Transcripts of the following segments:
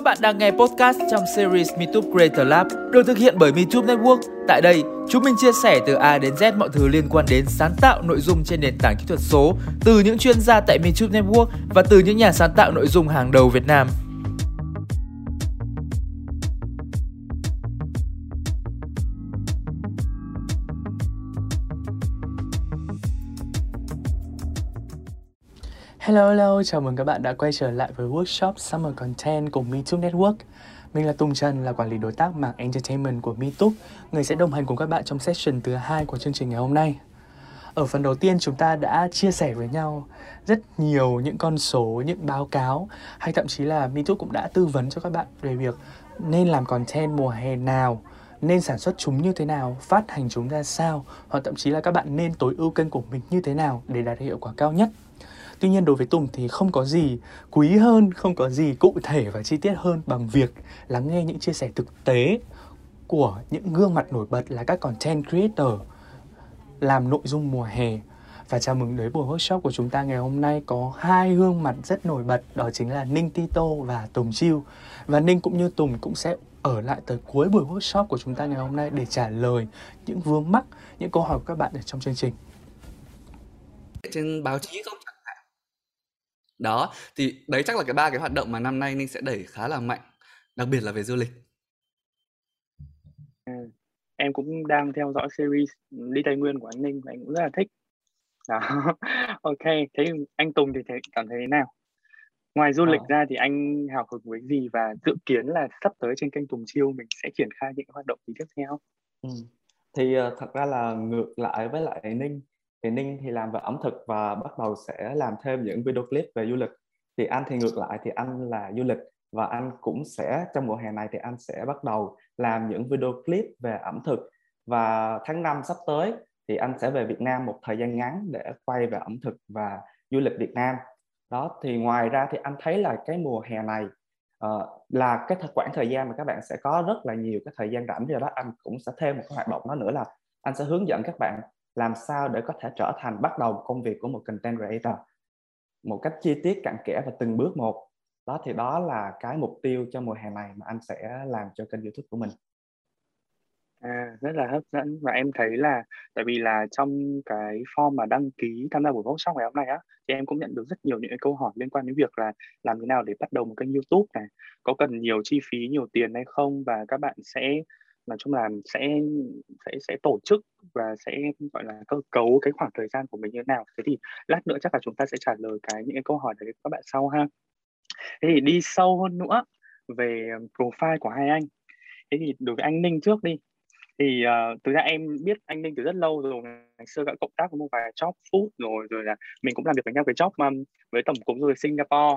Các bạn đang nghe podcast trong series MeTube Creator Lab được thực hiện bởi MeTube Network. Tại đây, chúng mình chia sẻ từ A đến Z mọi thứ liên quan đến sáng tạo nội dung trên nền tảng kỹ thuật số từ những chuyên gia tại MeTube Network và từ những nhà sáng tạo nội dung hàng đầu Việt Nam. Hello hello, chào mừng các bạn đã quay trở lại với workshop Summer Content của MeToo Network. Mình là Tùng Trần, là quản lý đối tác mạng Entertainment của MeToo, người sẽ đồng hành cùng các bạn trong session thứ hai của chương trình ngày hôm nay. Ở phần đầu tiên chúng ta đã chia sẻ với nhau rất nhiều những con số, những báo cáo hay thậm chí là MeToo cũng đã tư vấn cho các bạn về việc nên làm content mùa hè nào, nên sản xuất chúng như thế nào, phát hành chúng ra sao, hoặc thậm chí là các bạn nên tối ưu kênh của mình như thế nào để đạt hiệu quả cao nhất. Tuy nhiên đối với Tùng thì không có gì quý hơn, không có gì cụ thể và chi tiết hơn bằng việc lắng nghe những chia sẻ thực tế của những gương mặt nổi bật là các content creator làm nội dung mùa hè và chào mừng đến buổi workshop của chúng ta ngày hôm nay có hai gương mặt rất nổi bật đó chính là Ninh Tito và Tùng Chiêu và Ninh cũng như Tùng cũng sẽ ở lại tới cuối buổi workshop của chúng ta ngày hôm nay để trả lời những vướng mắc, những câu hỏi của các bạn ở trong chương trình. Trên báo chí không đó thì đấy chắc là cái ba cái hoạt động mà năm nay ninh sẽ đẩy khá là mạnh đặc biệt là về du lịch à, em cũng đang theo dõi series đi tây nguyên của anh ninh và anh cũng rất là thích đó ok thế anh tùng thì thấy cảm thấy thế nào ngoài du lịch ờ. ra thì anh hào hứng với gì và dự kiến là sắp tới trên kênh Tùng Chiêu mình sẽ triển khai những hoạt động gì tiếp theo ừ. thì uh, thật ra là ngược lại với lại Ninh thì Ninh thì làm về ẩm thực và bắt đầu sẽ làm thêm những video clip về du lịch. Thì anh thì ngược lại thì anh là du lịch và anh cũng sẽ trong mùa hè này thì anh sẽ bắt đầu làm những video clip về ẩm thực. Và tháng 5 sắp tới thì anh sẽ về Việt Nam một thời gian ngắn để quay về ẩm thực và du lịch Việt Nam. Đó thì ngoài ra thì anh thấy là cái mùa hè này uh, là cái khoảng thời gian mà các bạn sẽ có rất là nhiều cái thời gian rảnh do đó anh cũng sẽ thêm một cái hoạt động đó nữa là anh sẽ hướng dẫn các bạn làm sao để có thể trở thành bắt đầu công việc của một content creator? Một cách chi tiết cặn kẽ và từng bước một. Đó thì đó là cái mục tiêu cho mùa hè này mà anh sẽ làm cho kênh youtube của mình. À, rất là hấp dẫn. Và em thấy là tại vì là trong cái form mà đăng ký tham gia buổi workshop ngày hôm nay á thì em cũng nhận được rất nhiều những cái câu hỏi liên quan đến việc là làm thế nào để bắt đầu một kênh YouTube này? Có cần nhiều chi phí nhiều tiền hay không? Và các bạn sẽ nói chung là sẽ sẽ sẽ tổ chức và sẽ gọi là cơ cấu cái khoảng thời gian của mình như thế nào. Thế thì lát nữa chắc là chúng ta sẽ trả lời cái những cái câu hỏi đấy các bạn sau ha. Thế thì đi sâu hơn nữa về profile của hai anh. Thế thì đối với anh Ninh trước đi. Thì uh, thực ra em biết anh Ninh từ rất lâu rồi ngày xưa đã cộng tác với một vài job food rồi rồi là mình cũng làm việc với nhau cái job um, với tổng cục du lịch Singapore.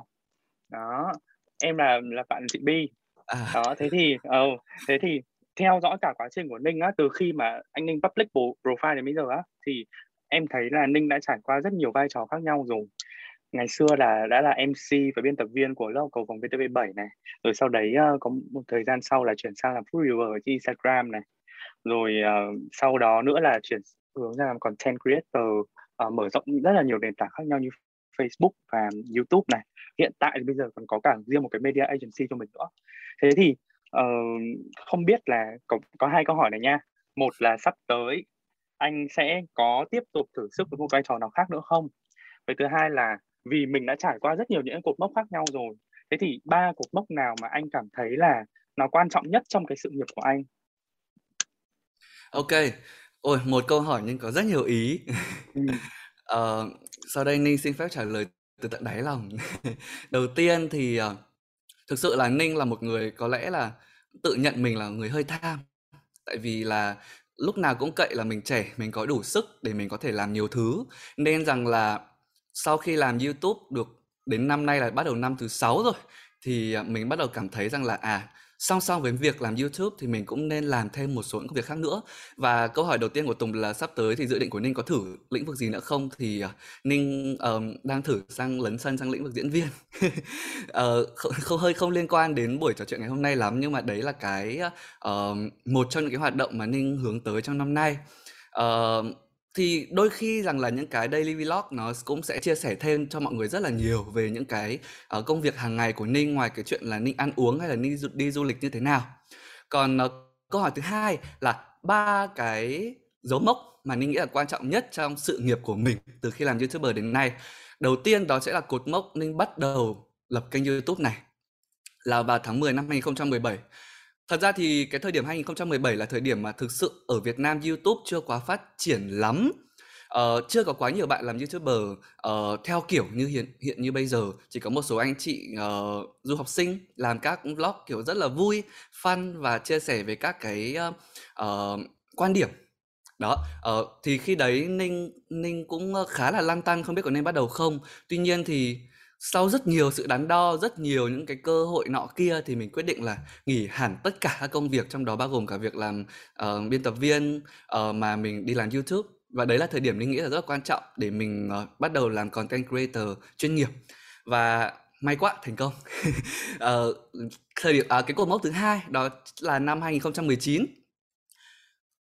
Đó em là là bạn chị Bi. À. đó thế thì uh, thế thì theo dõi cả quá trình của Ninh á từ khi mà anh Ninh public profile đến bây giờ á thì em thấy là Ninh đã trải qua rất nhiều vai trò khác nhau rồi. Ngày xưa là đã là MC và biên tập viên của lớp cầu vòng VTV7 này rồi sau đấy uh, có một thời gian sau là chuyển sang làm food reviewer trên Instagram này. Rồi uh, sau đó nữa là chuyển hướng ra làm content creator uh, mở rộng rất là nhiều nền tảng khác nhau như Facebook và YouTube này. Hiện tại thì bây giờ còn có cả riêng một cái media agency cho mình nữa. Thế thì uh, không biết là có có hai câu hỏi này nha. Một là sắp tới anh sẽ có tiếp tục thử sức với một vai trò nào khác nữa không? Với thứ hai là vì mình đã trải qua rất nhiều những cột mốc khác nhau rồi thế thì ba cột mốc nào mà anh cảm thấy là nó quan trọng nhất trong cái sự nghiệp của anh? Ok. Ôi một câu hỏi nhưng có rất nhiều ý. Ừ. uh, sau đây ninh xin phép trả lời từ tận đáy lòng. Đầu tiên thì uh, thực sự là ninh là một người có lẽ là tự nhận mình là người hơi tham. Tại vì là lúc nào cũng cậy là mình trẻ, mình có đủ sức để mình có thể làm nhiều thứ. Nên rằng là sau khi làm youtube được đến năm nay là bắt đầu năm thứ sáu rồi, thì à, mình bắt đầu cảm thấy rằng là à song song với việc làm YouTube thì mình cũng nên làm thêm một số những việc khác nữa. Và câu hỏi đầu tiên của Tùng là sắp tới thì dự định của Ninh có thử lĩnh vực gì nữa không? Thì uh, Ninh um, đang thử sang lấn sân sang lĩnh vực diễn viên. Uh, không, không hơi không liên quan đến buổi trò chuyện ngày hôm nay lắm nhưng mà đấy là cái uh, một trong những cái hoạt động mà Ninh hướng tới trong năm nay. Uh, thì đôi khi rằng là những cái daily vlog nó cũng sẽ chia sẻ thêm cho mọi người rất là nhiều về những cái uh, công việc hàng ngày của Ninh ngoài cái chuyện là Ninh ăn uống hay là Ninh đi, đi du lịch như thế nào. Còn uh, câu hỏi thứ hai là ba cái dấu mốc mà Ninh nghĩ là quan trọng nhất trong sự nghiệp của mình từ khi làm YouTuber đến nay. Đầu tiên đó sẽ là cột mốc Ninh bắt đầu lập kênh YouTube này là vào tháng 10 năm 2017. Thật ra thì cái thời điểm 2017 là thời điểm mà thực sự ở Việt Nam YouTube chưa quá phát triển lắm. Ờ, chưa có quá nhiều bạn làm YouTuber uh, theo kiểu như hiện hiện như bây giờ. Chỉ có một số anh chị uh, du học sinh làm các vlog kiểu rất là vui, fun và chia sẻ về các cái uh, uh, quan điểm. Đó uh, thì khi đấy ninh ninh cũng khá là lăn tăn không biết có nên bắt đầu không. Tuy nhiên thì sau rất nhiều sự đắn đo rất nhiều những cái cơ hội nọ kia thì mình quyết định là nghỉ hẳn tất cả các công việc trong đó bao gồm cả việc làm uh, biên tập viên uh, mà mình đi làm YouTube. Và đấy là thời điểm mình nghĩ là rất là quan trọng để mình uh, bắt đầu làm content creator chuyên nghiệp. Và may quá thành công. Uh, thời điểm uh, cái cột mốc thứ hai đó là năm 2019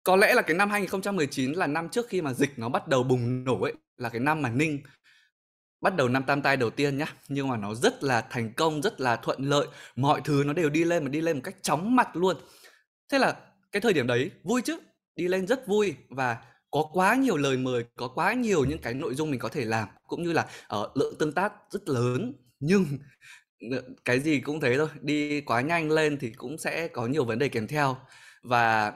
có lẽ là cái năm 2019 là năm trước khi mà dịch nó bắt đầu bùng nổ ấy là cái năm mà Ninh bắt đầu năm tam tai đầu tiên nhá. Nhưng mà nó rất là thành công rất là thuận lợi. Mọi thứ nó đều đi lên mà đi lên một cách chóng mặt luôn. Thế là cái thời điểm đấy vui chứ. Đi lên rất vui và có quá nhiều lời mời có quá nhiều những cái nội dung mình có thể làm cũng như là ở uh, lượng tương tác rất lớn. Nhưng cái gì cũng thế thôi đi quá nhanh lên thì cũng sẽ có nhiều vấn đề kèm theo. Và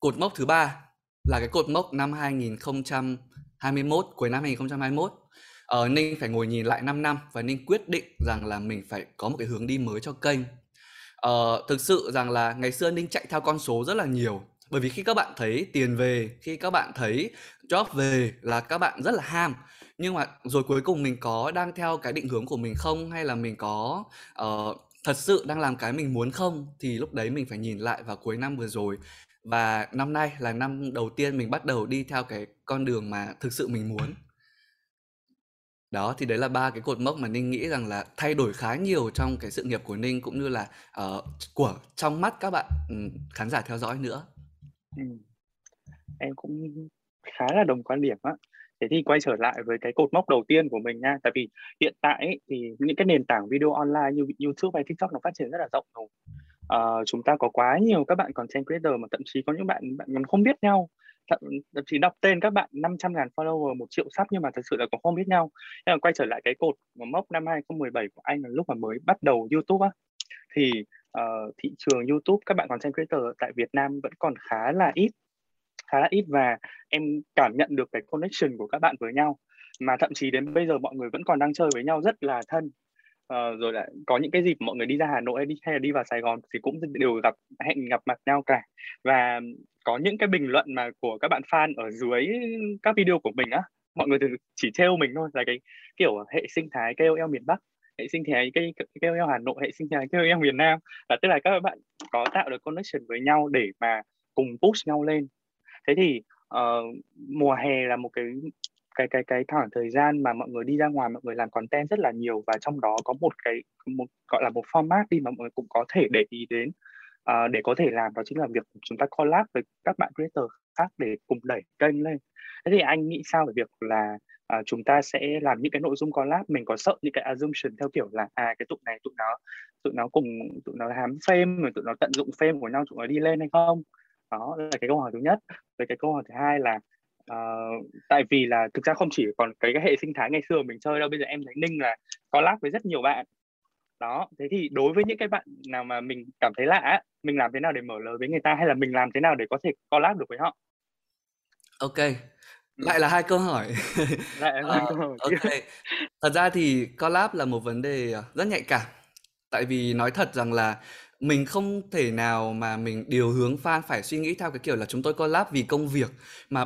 cột mốc thứ ba là cái cột mốc năm 2021 cuối năm 2021 ờ, Ninh phải ngồi nhìn lại 5 năm và Ninh quyết định rằng là mình phải có một cái hướng đi mới cho kênh. Ờ, thực sự rằng là ngày xưa Ninh chạy theo con số rất là nhiều bởi vì khi các bạn thấy tiền về, khi các bạn thấy job về là các bạn rất là ham. Nhưng mà rồi cuối cùng mình có đang theo cái định hướng của mình không? Hay là mình có uh, thật sự đang làm cái mình muốn không? Thì lúc đấy mình phải nhìn lại vào cuối năm vừa rồi. Và năm nay là năm đầu tiên mình bắt đầu đi theo cái con đường mà thực sự mình muốn đó thì đấy là ba cái cột mốc mà ninh nghĩ rằng là thay đổi khá nhiều trong cái sự nghiệp của ninh cũng như là uh, của trong mắt các bạn um, khán giả theo dõi nữa. Ừ. em cũng khá là đồng quan điểm á. Thế thì quay trở lại với cái cột mốc đầu tiên của mình nha. Tại vì hiện tại ấy, thì những cái nền tảng video online như YouTube hay TikTok nó phát triển rất là rộng rồi. Uh, chúng ta có quá nhiều các bạn content creator mà thậm chí có những bạn bạn còn không biết nhau thậm, chí đọc tên các bạn 500 ngàn follower một triệu sắp nhưng mà thật sự là còn không biết nhau. Nhưng mà quay trở lại cái cột mà mốc năm 2017 của anh là lúc mà mới bắt đầu YouTube á. Thì uh, thị trường YouTube các bạn content creator tại Việt Nam vẫn còn khá là ít khá là ít và em cảm nhận được cái connection của các bạn với nhau. Mà thậm chí đến bây giờ mọi người vẫn còn đang chơi với nhau rất là thân uh, rồi lại có những cái dịp mọi người đi ra Hà Nội hay đi hay là đi vào Sài Gòn thì cũng đều gặp hẹn gặp mặt nhau cả. Và có những cái bình luận mà của các bạn fan ở dưới các video của mình á mọi người chỉ trêu mình thôi là cái kiểu hệ sinh thái KOL miền Bắc hệ sinh thái cái KOL Hà Nội hệ sinh thái KOL miền Nam. Là tức là các bạn có tạo được connection với nhau để mà cùng push nhau lên. Thế thì uh, mùa hè là một cái cái cái cái khoảng thời gian mà mọi người đi ra ngoài mọi người làm content rất là nhiều và trong đó có một cái một gọi là một format đi mà mọi người cũng có thể để ý đến uh, để có thể làm đó chính là việc chúng ta collab với các bạn creator khác để cùng đẩy kênh lên. Thế thì anh nghĩ sao về việc là uh, chúng ta sẽ làm những cái nội dung collab? Mình có sợ những cái assumption theo kiểu là à cái tụi này tụi nó tụi nó cùng tụi nó hám fame rồi tụi nó tận dụng fame của nhau tụi nó đi lên hay không? Đó là cái câu hỏi thứ nhất. Với cái câu hỏi thứ hai là uh, tại vì là thực ra không chỉ còn cái, cái hệ sinh thái ngày xưa mình chơi đâu bây giờ em thấy ninh là collab với rất nhiều bạn. Đó thế thì đối với những cái bạn nào mà mình cảm thấy lạ mình làm thế nào để mở lời với người ta hay là mình làm thế nào để có thể collab được với họ? Ok lại là hai câu hỏi. Lại là hai uh, câu hỏi. ok. Thật ra thì collab là một vấn đề rất nhạy cảm. Tại vì nói thật rằng là mình không thể nào mà mình điều hướng fan phải suy nghĩ theo cái kiểu là chúng tôi collab vì công việc mà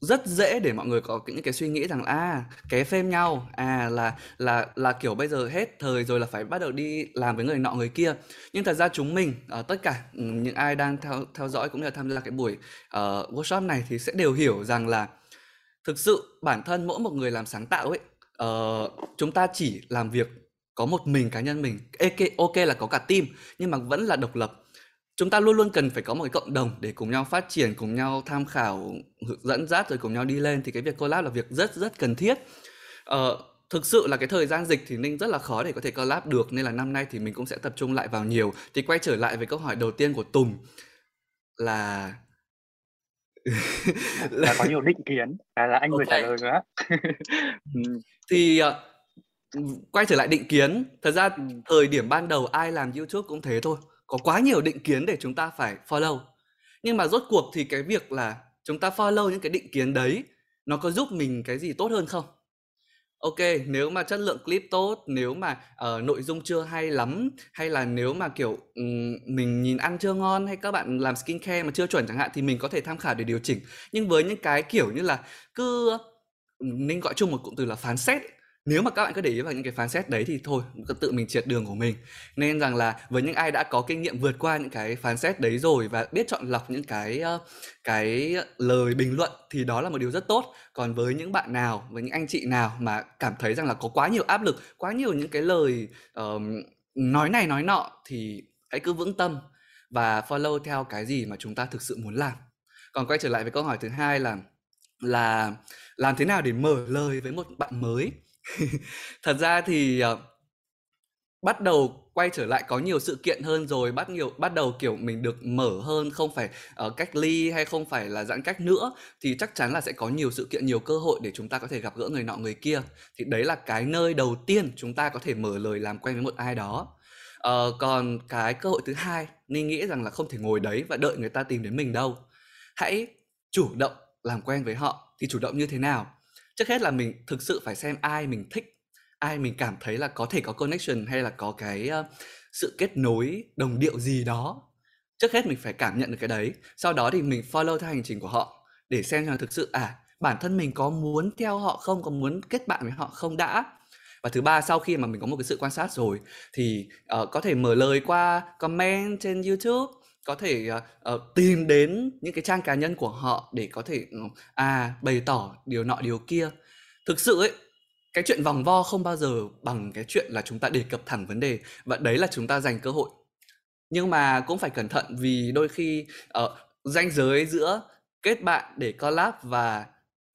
rất dễ để mọi người có những cái suy nghĩ rằng à ké phêm nhau à là là là kiểu bây giờ hết thời rồi là phải bắt đầu đi làm với người nọ người kia. Nhưng thật ra chúng mình uh, tất cả ừ, những ai đang theo theo dõi cũng như là tham gia cái buổi uh, workshop này thì sẽ đều hiểu rằng là thực sự bản thân mỗi một người làm sáng tạo ấy uh, chúng ta chỉ làm việc có một mình cá nhân mình ok ok là có cả team nhưng mà vẫn là độc lập chúng ta luôn luôn cần phải có một cái cộng đồng để cùng nhau phát triển, cùng nhau tham khảo, hướng dẫn dắt rồi cùng nhau đi lên thì cái việc collab là việc rất rất cần thiết. Ờ, thực sự là cái thời gian dịch thì Ninh rất là khó để có thể collab được nên là năm nay thì mình cũng sẽ tập trung lại vào nhiều. Thì quay trở lại với câu hỏi đầu tiên của Tùng là là có nhiều định kiến là, là anh okay. người trả lời nữa thì uh, quay trở lại định kiến thật ra ừ. thời điểm ban đầu ai làm youtube cũng thế thôi có quá nhiều định kiến để chúng ta phải follow nhưng mà rốt cuộc thì cái việc là chúng ta follow những cái định kiến đấy nó có giúp mình cái gì tốt hơn không OK, nếu mà chất lượng clip tốt, nếu mà, uh, nội dung chưa hay lắm, hay là nếu mà, kiểu, um, mình nhìn ăn chưa ngon, hay các bạn làm skincare mà chưa chuẩn chẳng hạn, thì mình có thể tham khảo để điều chỉnh. Nhưng với những cái, kiểu như là, cứ, Ninh gọi chung một cụm từ là phán xét nếu mà các bạn cứ để ý vào những cái phán xét đấy thì thôi cứ tự mình triệt đường của mình. Nên rằng là với những ai đã có kinh nghiệm vượt qua những cái phán xét đấy rồi và biết chọn lọc những cái cái lời bình luận thì đó là một điều rất tốt. Còn với những bạn nào với những anh chị nào mà cảm thấy rằng là có quá nhiều áp lực quá nhiều những cái lời uh, nói này nói nọ thì hãy cứ vững tâm và follow theo cái gì mà chúng ta thực sự muốn làm. Còn quay trở lại với câu hỏi thứ hai là là làm thế nào để mở lời với một bạn mới? Thật ra thì, uh, bắt đầu quay trở lại có nhiều sự kiện hơn rồi, bắt nhiều bắt đầu, kiểu, mình được mở hơn, không phải, uh, cách ly hay không phải là giãn cách nữa, thì chắc chắn là sẽ có nhiều sự kiện, nhiều cơ hội để chúng ta có thể gặp gỡ người nọ người kia. Thì đấy là cái nơi đầu tiên chúng ta có thể mở lời làm quen với một ai đó. uh, còn cái cơ hội thứ hai, Ninh nghĩ rằng là không thể ngồi đấy và đợi người ta tìm đến mình đâu. Hãy chủ động làm quen với họ. Thì chủ động như thế nào? Trước hết là mình thực sự phải xem ai mình thích ai mình cảm thấy là có thể có connection hay là có cái uh, sự kết nối đồng điệu gì đó. Trước hết mình phải cảm nhận được cái đấy sau đó thì mình follow theo hành trình của họ để xem là thực sự à bản thân mình có muốn theo họ không có muốn kết bạn với họ không đã. Và thứ ba sau khi mà mình có một cái sự quan sát rồi thì uh, có thể mở lời qua comment trên youtube có thể uh, tìm đến những cái trang cá nhân của họ để có thể uh, à bày tỏ điều nọ điều kia. Thực sự ấy cái chuyện vòng vo không bao giờ bằng cái chuyện là chúng ta đề cập thẳng vấn đề và đấy là chúng ta dành cơ hội. Nhưng mà cũng phải cẩn thận vì đôi khi uh, ranh giới giữa kết bạn để collab và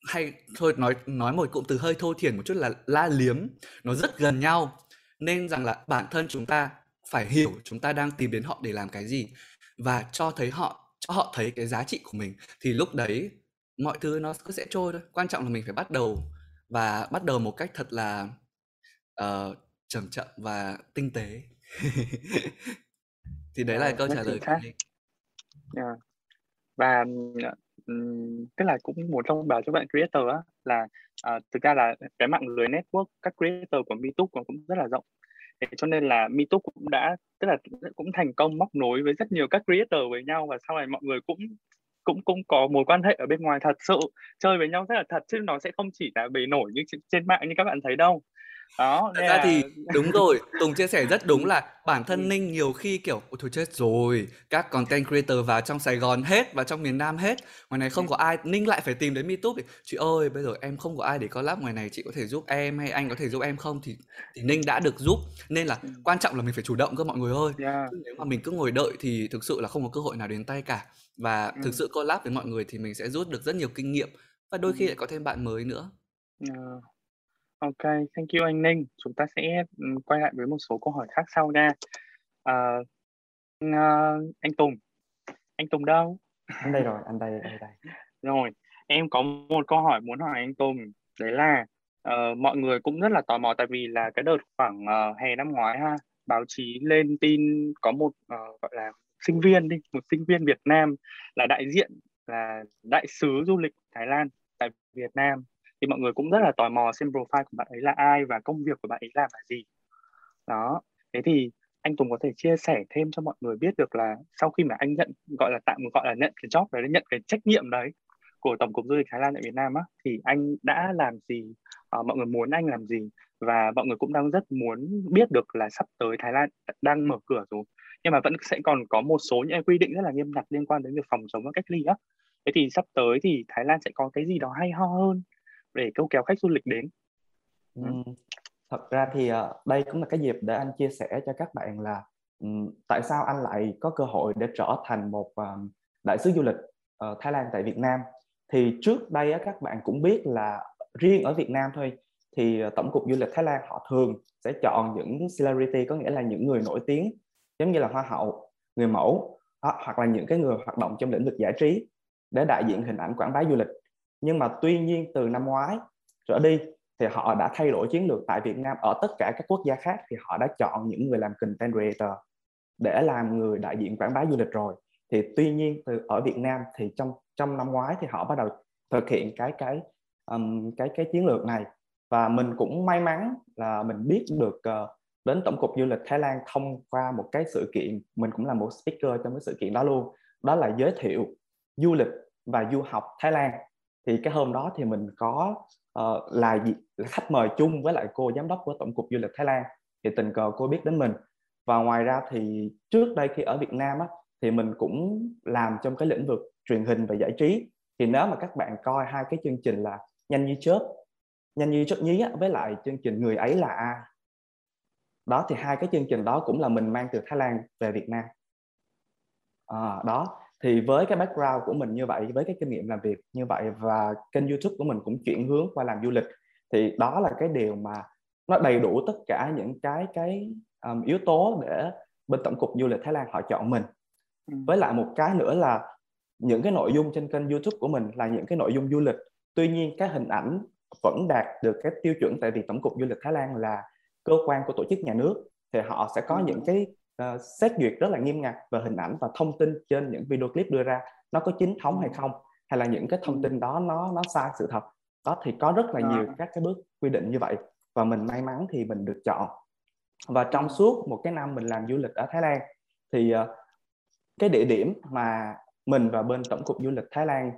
hay thôi nói nói một cụm từ hơi thô thiển một chút là la liếm nó rất gần nhau. Nên rằng là bản thân chúng ta phải hiểu chúng ta đang tìm đến họ để làm cái gì và cho thấy họ cho họ thấy cái giá trị của mình thì lúc đấy mọi thứ nó cứ sẽ trôi thôi. Quan trọng là mình phải bắt đầu và bắt đầu một cách thật là uh, chậm chậm và tinh tế. Thì đấy là câu trả lời của mình yeah. và um, tức là cũng muốn thông báo cho bạn creator á là uh, thực ra là cái mạng lưới network các creator của MeToo cũng rất là rộng thế cho nên là MeToo cũng đã, tức là cũng thành công móc nối với rất nhiều các creator với nhau và sau này mọi người cũng cũng cũng có mối quan hệ ở bên ngoài thật sự chơi với nhau rất là thật, chứ nó sẽ không chỉ là bề nổi như trên mạng như các bạn thấy đâu đó thật ra là... thì đúng rồi tùng chia sẻ rất đúng là bản thân ninh nhiều khi kiểu ôi thôi chết rồi các content creator vào trong sài gòn hết và trong miền nam hết ngoài này không có ai ninh lại phải tìm đến youtube chị ơi bây giờ em không có ai để collab ngoài này chị có thể giúp em hay anh có thể giúp em không? Thì thì ninh đã được giúp. Nên là quan trọng là mình phải chủ động cơ mọi người ơi. Yeah. nếu mà mình cứ ngồi đợi thì thực sự là không có cơ hội nào đến tay cả. Và ừ. thực sự collab với mọi người thì mình sẽ rút được rất nhiều kinh nghiệm và đôi khi lại có thêm bạn mới nữa. Yeah. Ok, thank you anh Ninh. Chúng ta sẽ quay lại với một số câu hỏi khác sau nha. À, uh, anh Tùng, anh Tùng đâu? Anh đây rồi, anh đây, đây, đây. Rồi, em có một câu hỏi muốn hỏi anh Tùng. Đấy là uh, mọi người cũng rất là tò mò tại vì là cái đợt khoảng uh, hè năm ngoái ha, báo chí lên tin có một uh, gọi là sinh viên đi, một sinh viên Việt Nam là đại diện là đại sứ du lịch Thái Lan tại Việt Nam thì mọi người cũng rất là tò mò xem profile của bạn ấy là ai và công việc của bạn ấy làm là gì. Đó thế thì anh Tùng có thể chia sẻ thêm cho mọi người biết được là sau khi mà anh nhận gọi là tạm gọi là nhận cái job đấy nhận cái trách nhiệm đấy của tổng cục du lịch Thái Lan tại Việt Nam á thì anh đã làm gì à, mọi người muốn anh làm gì và mọi người cũng đang rất muốn biết được là sắp tới Thái Lan đang mở cửa rồi. Nhưng mà vẫn sẽ còn có một số những quy định rất là nghiêm ngặt liên quan đến việc phòng chống và cách ly á. Thế thì sắp tới thì Thái Lan sẽ có cái gì đó hay ho hơn? Để câu kéo khách du lịch đến. Ừ. thật ra thì uh, đây cũng là cái dịp để anh chia sẻ cho các bạn là tại sao anh lại có cơ hội để trở thành một um, đại sứ du lịch uh, Thái Lan tại Việt Nam. Thì trước đây các bạn cũng biết là riêng ở Việt Nam thôi thì ờ, tổng cục du lịch Thái Lan họ thường sẽ chọn những celebrity có nghĩa là những người nổi tiếng giống như là hoa hậu người mẫu hoặc là những cái người hoạt động trong lĩnh vực giải trí để đại diện hình ảnh quảng bá du lịch nhưng mà tuy nhiên từ năm ngoái trở đi thì họ đã thay đổi chiến lược tại Việt Nam ở tất cả các quốc gia khác thì họ đã chọn những người làm content creator để làm người đại diện quảng bá du lịch rồi. Thì tuy nhiên từ ở Việt Nam thì trong trong năm ngoái thì họ bắt đầu thực hiện cái cái um, cái cái chiến lược này. Và mình cũng may mắn là mình biết được uh, đến tổng cục du lịch Thái Lan thông qua một cái sự kiện mình cũng là một speaker trong cái sự kiện đó luôn. Đó là giới thiệu du lịch và du học Thái Lan thì cái hôm đó thì mình có uh, là gì là khách mời chung với lại cô giám đốc của tổng cục du lịch Thái Lan. Thì tình cờ cô biết đến mình. Và ngoài ra thì trước đây khi ở Việt Nam á, thì mình cũng làm trong cái lĩnh vực truyền hình và giải trí. Thì nếu mà các bạn coi hai cái chương trình là nhanh như chớp nhanh như chớp nhí á, với lại chương trình người ấy là ai đó thì hai cái chương trình đó cũng là mình mang từ Thái Lan về Việt Nam. À, đó thì với cái background của mình như vậy với cái kinh nghiệm làm việc như vậy và kênh YouTube của mình cũng chuyển hướng qua làm du lịch thì đó là cái điều mà nó đầy đủ tất cả những cái cái um, yếu tố để bên tổng cục du lịch Thái Lan họ chọn mình. Ừ. với lại một cái nữa là những cái nội dung trên kênh YouTube của mình là những cái nội dung du lịch. Tuy nhiên cái hình ảnh vẫn đạt được cái tiêu chuẩn tại vì tổng cục du lịch Thái Lan là cơ quan của tổ chức nhà nước thì họ sẽ có những cái uh, xét duyệt rất là nghiêm ngặt về hình ảnh và thông tin trên những video clip đưa ra nó có chính thống hay không hay là những cái thông tin đó nó nó sai sự thật đó thì có rất là nhiều các cái bước quy định như vậy và mình may mắn thì mình được chọn. Và trong suốt một cái năm mình làm du lịch ở Thái Lan thì uh, cái địa điểm mà mình và bên tổng cục du lịch Thái Lan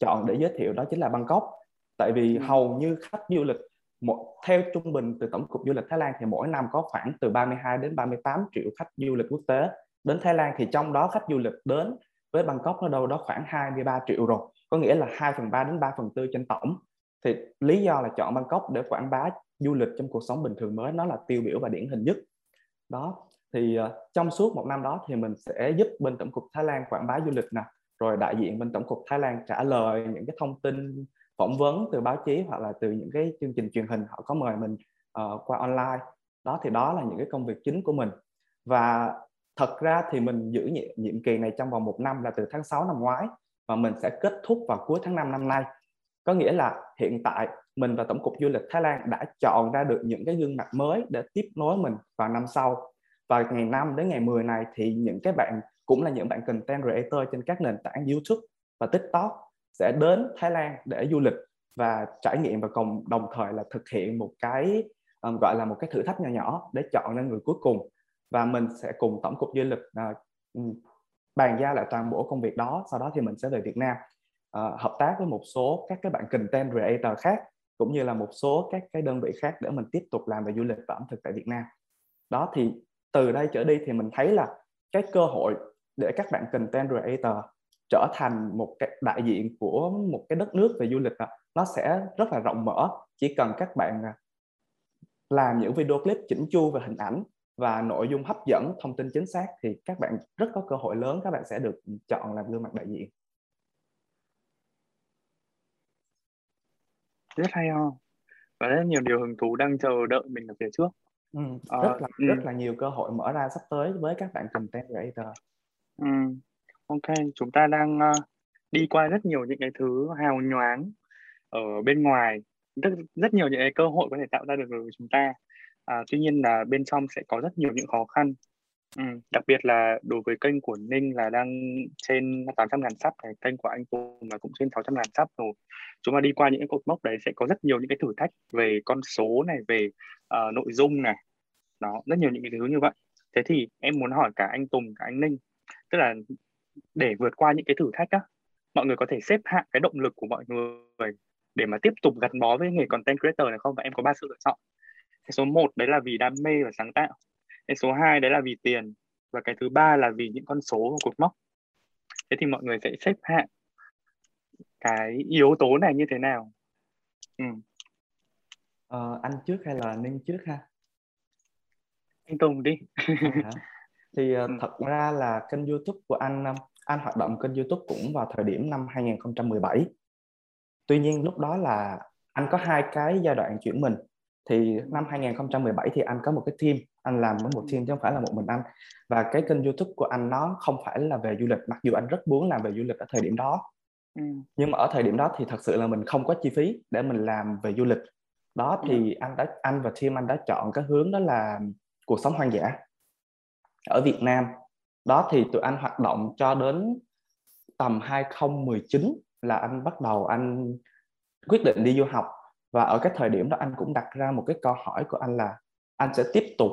chọn để giới thiệu đó chính là Bangkok. Tại vì ừ. hầu như khách du lịch một theo trung bình từ tổng cục du lịch Thái Lan thì mỗi năm có khoảng từ 32 đến 38 triệu khách du lịch quốc tế. Đến Thái Lan thì trong đó khách du lịch đến với Bangkok nó đâu đó khoảng 23 triệu rồi có nghĩa là 2 phần 3 đến 3 phần 4 trên tổng. Thì lý do là chọn Bangkok để quảng bá du lịch trong cuộc sống bình thường mới nó là tiêu biểu và điển hình nhất. Đó thì uh, trong suốt một năm đó thì mình sẽ giúp bên tổng cục Thái Lan quảng bá du lịch nè. Rồi đại diện bên tổng cục Thái Lan trả lời những cái thông tin phỏng vấn từ báo chí hoặc là từ những cái chương trình truyền hình họ có mời mình uh, qua online. Đó thì đó là những cái công việc chính của mình. Và thật ra thì mình giữ nhiệm, nhiệm kỳ này trong vòng một năm là từ tháng 6 năm ngoái và mình sẽ kết thúc vào cuối tháng 5 năm nay. Có nghĩa là hiện tại mình và tổng cục du lịch Thái Lan đã chọn ra được những cái gương mặt mới để tiếp nối mình vào năm sau. Và ngày 5 đến ngày 10 này thì những cái bạn cũng là những bạn content creator trên các nền tảng YouTube và TikTok sẽ đến Thái Lan để du lịch và trải nghiệm và cùng đồng thời là thực hiện một cái um, gọi là một cái thử thách nhỏ nhỏ để chọn ra người cuối cùng. Và mình sẽ cùng tổng cục du lịch uh, bàn giao lại toàn bộ công việc đó sau đó thì mình sẽ về Việt Nam uh, hợp tác với một số các cái bạn content creator khác cũng như là một số các cái đơn vị khác để mình tiếp tục làm về du lịch và ẩm thực tại Việt Nam. Đó thì từ đây trở đi thì mình thấy là cái cơ hội để các bạn content creator trở thành một cái đại diện của một cái đất nước về du lịch nó sẽ rất là rộng mở. Chỉ cần các bạn à, làm những video clip chỉnh chu về hình ảnh và nội dung hấp dẫn thông tin chính xác thì các bạn rất có cơ hội lớn các bạn sẽ được chọn làm gương mặt đại diện. Rất hay ho. Và rất nhiều điều hứng thú đang chờ đợi mình ở phía trước. Ừ, rất là ừ. rất là nhiều cơ hội mở ra sắp tới với các bạn content creator. Ừ ok chúng ta đang uh, đi qua rất nhiều những cái thứ hào nhoáng ở bên ngoài. Rất rất nhiều những cái cơ hội có thể tạo ra được với chúng ta. À, tuy nhiên là bên trong sẽ có rất nhiều những khó khăn. Ừ, đặc biệt là đối với kênh của Ninh là đang trên 800 ngàn sắp này kênh của anh Tùng là cũng trên 600 ngàn sắp rồi. Chúng ta đi qua những cái cột mốc đấy sẽ có rất nhiều những cái thử thách về con số này về uh, nội dung này. Đó rất nhiều những cái thứ như vậy. Thế thì em muốn hỏi cả anh Tùng cả anh Ninh tức là để vượt qua những cái thử thách á. Mọi người có thể xếp hạng cái động lực của mọi người để mà tiếp tục gắn bó với nghề content creator này không? Và em có ba sự lựa chọn. Cái số 1 đấy là vì đam mê và sáng tạo. Cái số 2 đấy là vì tiền. Và cái thứ ba là vì những con số và cột mốc. Thế thì mọi người sẽ xếp hạng cái yếu tố này như thế nào? Ừ. ờ, anh trước hay là ninh trước ha? Anh tùng đi. À, thì uh, thật ra là kênh YouTube của anh anh hoạt động kênh YouTube cũng vào thời điểm năm 2017 tuy nhiên lúc đó là anh có hai cái giai đoạn chuyển mình. Thì năm 2017 thì anh có một cái team anh làm với một team chứ không phải là một mình anh. Và cái kênh YouTube của anh nó không phải là về du lịch mặc dù anh rất muốn làm về du lịch ở thời điểm đó. Ừ. nhưng mà ở thời điểm đó thì thật sự là mình không có chi phí để mình làm về du lịch. Đó thì anh đã anh và team anh đã chọn cái hướng đó là cuộc sống hoang dã ở Việt Nam. Đó thì tụi anh hoạt động cho đến tầm 2019 là anh bắt đầu anh quyết định đi du học. Và ở cái thời điểm đó anh cũng đặt ra một cái câu hỏi của anh là anh sẽ tiếp tục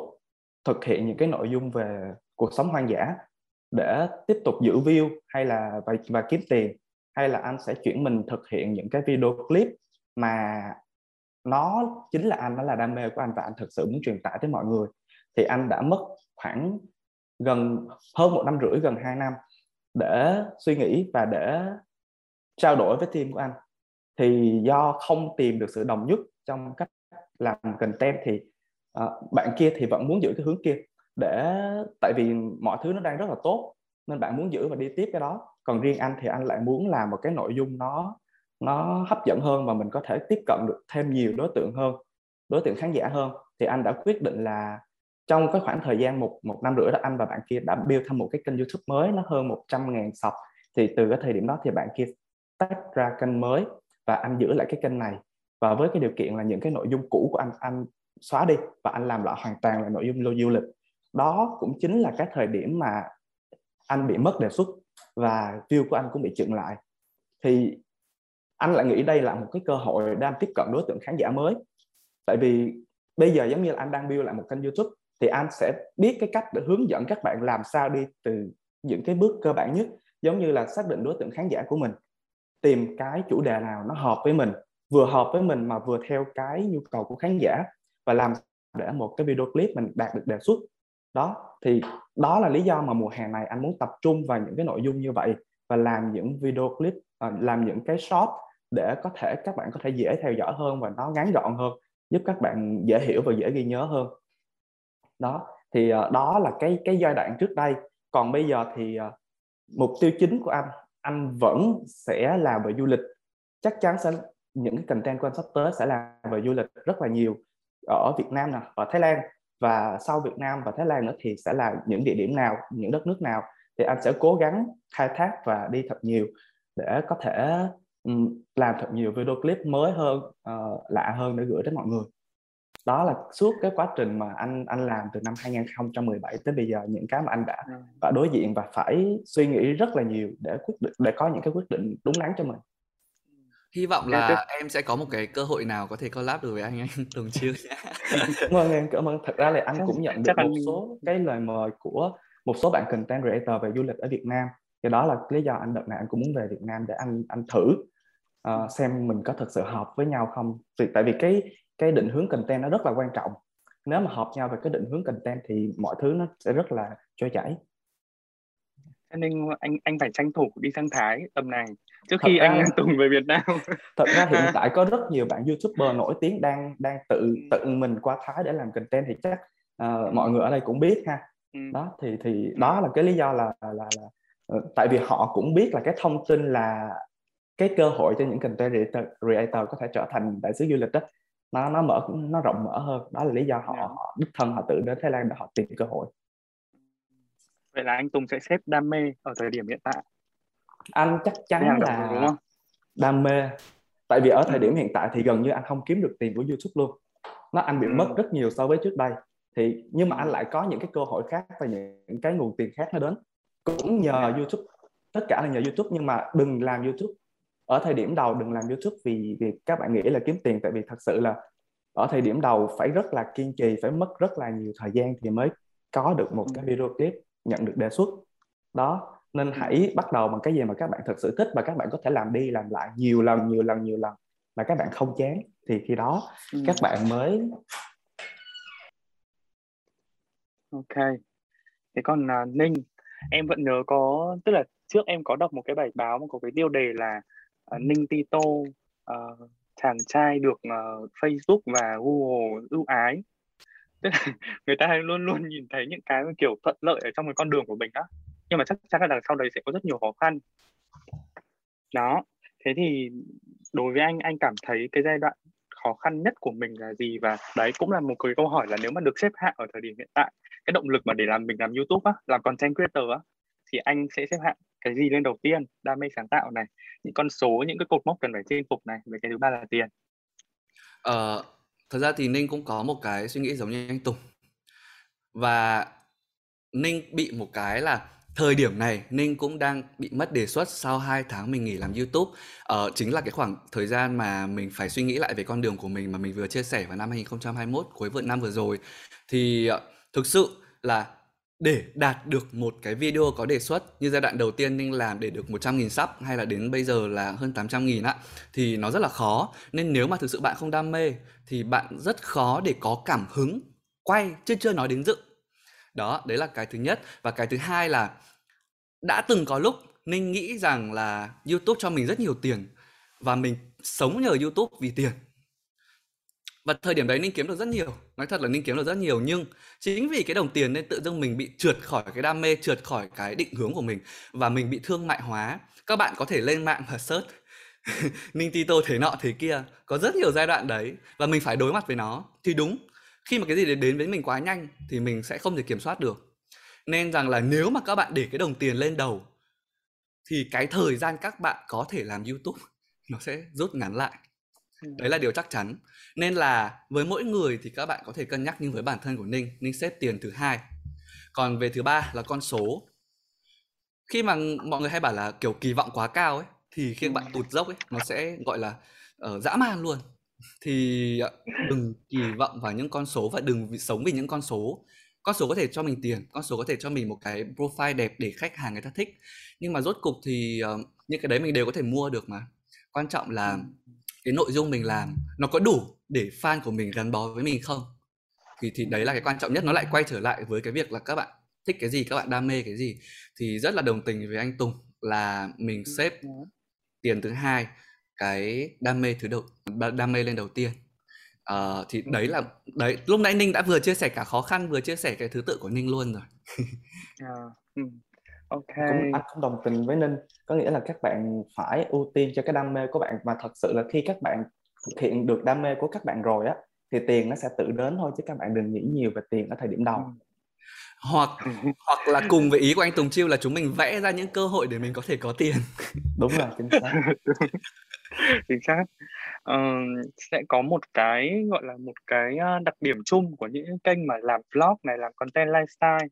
thực hiện những cái nội dung về cuộc sống hoang dã để tiếp tục giữ view hay là và, và kiếm tiền hay là anh sẽ chuyển mình thực hiện những cái video clip mà nó chính là anh nó là đam mê của anh và anh thực sự muốn truyền tải tới mọi người. Thì anh đã mất khoảng gần hơn một năm rưỡi gần hai năm để suy nghĩ và để trao đổi với team của anh. Thì do không tìm được sự đồng nhất trong cách làm content thì uh, bạn kia thì vẫn muốn giữ cái hướng kia để tại vì mọi thứ nó đang rất là tốt nên bạn muốn giữ và đi tiếp cái đó. Còn riêng anh thì anh lại muốn làm một cái nội dung nó nó hấp dẫn hơn và mình có thể tiếp cận được thêm nhiều đối tượng hơn đối tượng khán giả hơn. Thì anh đã quyết định là trong cái khoảng thời gian một một năm rưỡi đó, anh và bạn kia đã build thêm một cái kênh YouTube mới, nó hơn 100 ngàn sub thì từ cái thời điểm đó thì bạn kia tách ra kênh mới và anh giữ lại cái kênh này. Và với cái điều kiện là những cái nội dung cũ của anh anh xóa đi và anh làm lại hoàn toàn là nội dung lưu du lịch. Đó cũng chính là cái thời điểm mà anh bị mất đề xuất và view của anh cũng bị chững lại. Thì anh lại nghĩ đây là một cái cơ hội để anh tiếp cận đối tượng khán giả mới. Tại vì bây giờ giống như là anh đang build lại một kênh youtube thì anh sẽ biết cái cách để hướng dẫn các bạn làm sao đi từ những cái bước cơ bản nhất, giống như là xác định đối tượng khán giả của mình, tìm cái chủ đề nào nó hợp với mình, vừa hợp với mình mà vừa theo cái nhu cầu của khán giả, và làm để một cái video clip mình đạt được đề xuất. Đó, thì đó là lý do mà mùa hè này anh muốn tập trung vào những cái nội dung như vậy và làm những video clip ờ, làm những cái short để có thể các bạn có thể dễ theo dõi hơn và nó ngắn gọn hơn, giúp các bạn dễ hiểu và dễ ghi nhớ hơn đó thì uh, đó là cái cái giai đoạn trước đây. Còn bây giờ thì uh, mục tiêu chính của anh anh vẫn sẽ làm về du lịch. Chắc chắn sẽ những cái content của anh sắp tới sẽ làm về du lịch rất là nhiều ở Việt Nam nè ở Thái Lan. Và sau Việt Nam và Thái Lan nữa thì sẽ là những địa điểm nào những đất nước nào thì anh sẽ cố gắng khai thác và đi thật nhiều để có thể làm thật nhiều video clip mới hơn uh, lạ hơn để gửi đến mọi người đó là suốt cái quá trình mà anh anh làm từ năm 2017 tới bây giờ những cái mà anh đã phải đối diện và phải suy nghĩ rất là nhiều để quyết định để có những cái quyết định đúng đắn cho mình. Hy vọng là em sẽ có một cái cơ hội nào có thể collab được với anh anh Tùng Chiêu. Cảm ơn em cảm ơn. Thật ra là anh cũng nhận được một số cái lời mời của một số bạn content creator về du lịch ở Việt Nam. Thì đó là lý do anh đợt này anh cũng muốn về Việt Nam để anh anh thử uh, xem mình có thực sự hợp với nhau không. Vì tại vì cái cái định hướng content nó rất là quan trọng nếu mà hợp nhau về cái định hướng content thì mọi thứ nó sẽ rất là trôi chảy cho nên anh anh phải tranh thủ đi sang Thái tầm này trước khi thật anh ra, Tùng về Việt Nam. thật ra hiện tại có rất nhiều bạn YouTuber nổi tiếng đang đang tự ừ. tự mình qua Thái để làm content thì chắc uh, mọi người ở đây cũng biết ha. Ừ. Đó thì thì đó là cái lý do là là, là, uh, tại vì họ cũng biết là cái thông tin là cái cơ hội cho những content creator có thể trở thành đại sứ du lịch đó nó nó mở nó rộng mở hơn đó là lý do họ, yeah. Dạ. họ đích thân họ tự đến Thái Lan để họ tìm cơ hội vậy là anh Tùng sẽ xếp đam mê ở thời điểm hiện tại anh chắc chắn là đúng không? đam mê tại vì ở thời ừ. điểm hiện tại thì gần như anh không kiếm được tiền của YouTube luôn nó anh bị ừ. mất rất nhiều so với trước đây thì nhưng mà anh lại có những cái cơ hội khác và những cái nguồn tiền khác nó đến cũng nhờ YouTube tất cả là nhờ YouTube nhưng mà đừng làm YouTube ở thời điểm đầu đừng làm YouTube vì vì các bạn nghĩ là kiếm tiền tại vì thật sự là ở thời điểm đầu phải rất là kiên trì phải mất rất là nhiều thời gian thì mới có được một cái ừ. video clip nhận được đề xuất đó nên hãy bắt đầu bằng cái gì mà các bạn thực sự thích và các bạn có thể làm đi làm lại nhiều lần nhiều lần nhiều lần mà các bạn không chán thì khi đó ừ. các bạn mới ok thế còn uh, ninh em vẫn nhớ có tức là trước em có đọc một cái bài báo mà có cái tiêu đề là uh, ninh tito uh, chàng trai được uh, facebook và google ưu ái. Tức là người ta luôn luôn nhìn thấy những cái kiểu thuận lợi ở trong cái con đường của mình đó nhưng mà chắc chắn là đằng sau đấy sẽ có rất nhiều khó khăn. Đó. Thế thì đối với anh anh cảm thấy cái giai đoạn khó khăn nhất của mình là gì? Và đấy cũng là một cái câu hỏi là nếu mà được xếp hạng ở thời điểm hiện tại cái động lực mà để làm mình làm YouTube á, làm content creator á thì anh sẽ xếp hạng? Cái gì lên đầu tiên? Đam mê sáng tạo này những con số những cái cột mốc cần phải chinh phục này và cái thứ ba là tiền. Ờ, thật ra thì ninh cũng có một cái suy nghĩ giống như anh tùng. Và ninh bị một cái là thời điểm này ninh cũng đang bị mất đề xuất sau 2 tháng mình nghỉ làm youtube. Ờ, chính là cái khoảng thời gian mà mình phải suy nghĩ lại về con đường của mình mà mình vừa chia sẻ vào năm 2021 cuối vượt năm vừa rồi. Thì ờ, thực sự là để đạt được một cái video có đề xuất như giai đoạn đầu tiên Ninh làm để được 100.000 sub hay là đến bây giờ là hơn 800.000 á, thì nó rất là khó. Nên nếu mà thực sự bạn không đam mê thì bạn rất khó để có cảm hứng quay chứ chưa nói đến dựng đó, đấy là cái thứ nhất. Và cái thứ hai là đã từng có lúc Ninh nghĩ rằng là YouTube cho mình rất nhiều tiền và mình sống nhờ YouTube vì tiền và thời điểm đấy ninh kiếm được rất nhiều. Nói thật là ninh kiếm được rất nhiều, nhưng chính vì cái đồng tiền nên tự dưng mình bị trượt khỏi cái đam mê, trượt khỏi cái định hướng của mình và mình bị thương mại hóa. Các bạn có thể lên mạng và search ninh tito thế nọ thế kia. Có rất nhiều giai đoạn đấy và mình phải đối mặt với nó. Thì đúng, khi mà cái gì đến với mình quá nhanh thì mình sẽ không thể kiểm soát được. Nên rằng là nếu mà các bạn để cái đồng tiền lên đầu, thì cái thời gian các bạn có thể làm youtube nó sẽ rút ngắn lại đấy là điều chắc chắn. Nên là với mỗi người thì các bạn có thể cân nhắc nhưng với bản thân của ninh ninh xếp tiền thứ hai. Còn về thứ ba là con số. Khi mà mọi người hay bảo là kiểu kỳ vọng quá cao ấy thì khi bạn tụt dốc ấy nó sẽ gọi là uh, dã man luôn. Thì ờ, đừng kỳ vọng vào những con số và đừng sống vì những con số. Con số có thể cho mình tiền con số có thể cho mình một cái profile đẹp để khách hàng người ta thích. Nhưng mà rốt cục thì uh, những cái đấy mình đều có thể mua được mà. Quan trọng là ừ cái nội dung mình làm nó có đủ để fan của mình gắn bó với mình không? Thì thì đấy là cái quan trọng nhất nó lại quay trở lại với cái việc là các bạn thích cái gì các bạn đam mê cái gì. Thì rất là đồng tình với anh Tùng là mình ừ, xếp tiền thứ hai cái đam mê thứ đầu đam mê lên đầu tiên. Uh, thì đấy là đấy lúc nãy Ninh đã vừa chia sẻ cả khó khăn vừa chia sẻ cái thứ tự của Ninh luôn rồi. À, ừ ok. Cũng anh cũng đồng tình với ninh. Có nghĩa là các bạn phải ưu tiên cho cái đam mê của bạn. Và thật sự là khi các bạn thực hiện được đam mê của các bạn rồi á thì tiền nó sẽ tự đến thôi chứ các bạn đừng nghĩ nhiều về tiền ở thời điểm đầu. Hoặc hoặc là cùng với ý của anh Tùng Chiêu là chúng mình vẽ ra những cơ hội để mình có thể có tiền. Đúng rồi chính xác. Chính xác. Uh, sẽ có một cái gọi là một cái đặc điểm chung của những kênh mà làm vlog này làm content lifestyle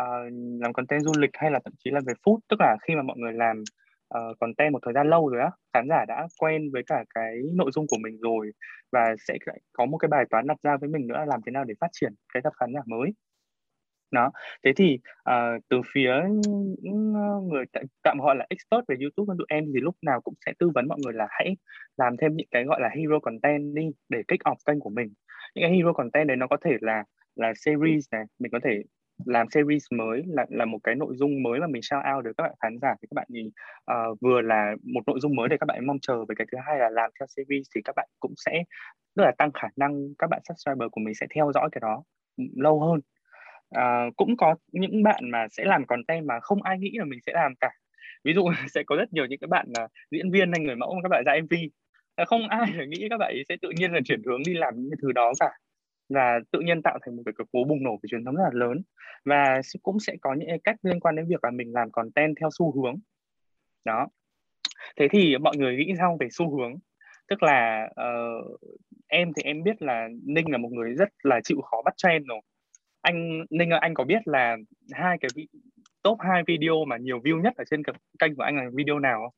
uh, làm content du lịch hay là thậm chí là về food tức là khi mà mọi người làm uh, content một thời gian lâu rồi á khán giả đã quen với cả cái nội dung của mình rồi và sẽ có một cái bài toán đặt ra với mình nữa là làm thế nào để phát triển cái tập khán giả mới. Đó thế thì uh, từ phía người tạm gọi là expert về YouTube của tụi em thì lúc nào cũng sẽ tư vấn mọi người là hãy làm thêm những cái gọi là hero content đi để kick off kênh của mình. Những cái hero content đấy nó có thể là là series này mình có thể làm series mới là là một cái nội dung mới mà mình shout out được các bạn khán giả. Thì các bạn nhìn uh, vừa là một nội dung mới để các bạn mong chờ với cái thứ hai là làm theo series thì các bạn cũng sẽ rất là tăng khả năng các bạn subscriber của mình sẽ theo dõi cái đó lâu hơn. Uh, cũng có những bạn mà sẽ làm content mà không ai nghĩ là mình sẽ làm cả. Ví dụ sẽ có rất nhiều những cái bạn là diễn viên hay người mẫu các bạn ra mv. Ờ, không ai là nghĩ các bạn sẽ tự nhiên là chuyển hướng đi làm những cái thứ đó cả và tự nhiên tạo thành một cái cố bùng nổ về truyền thống rất là lớn. Và cũng sẽ có những cách liên quan đến việc là mình làm content theo xu hướng. Đó. Thế thì mọi người nghĩ sao về xu hướng? Tức là uh, em thì em biết là ninh là một người rất là chịu khó bắt trend rồi. Anh ninh anh có biết là hai cái top hai video mà nhiều view nhất ở trên kênh của anh là video nào không?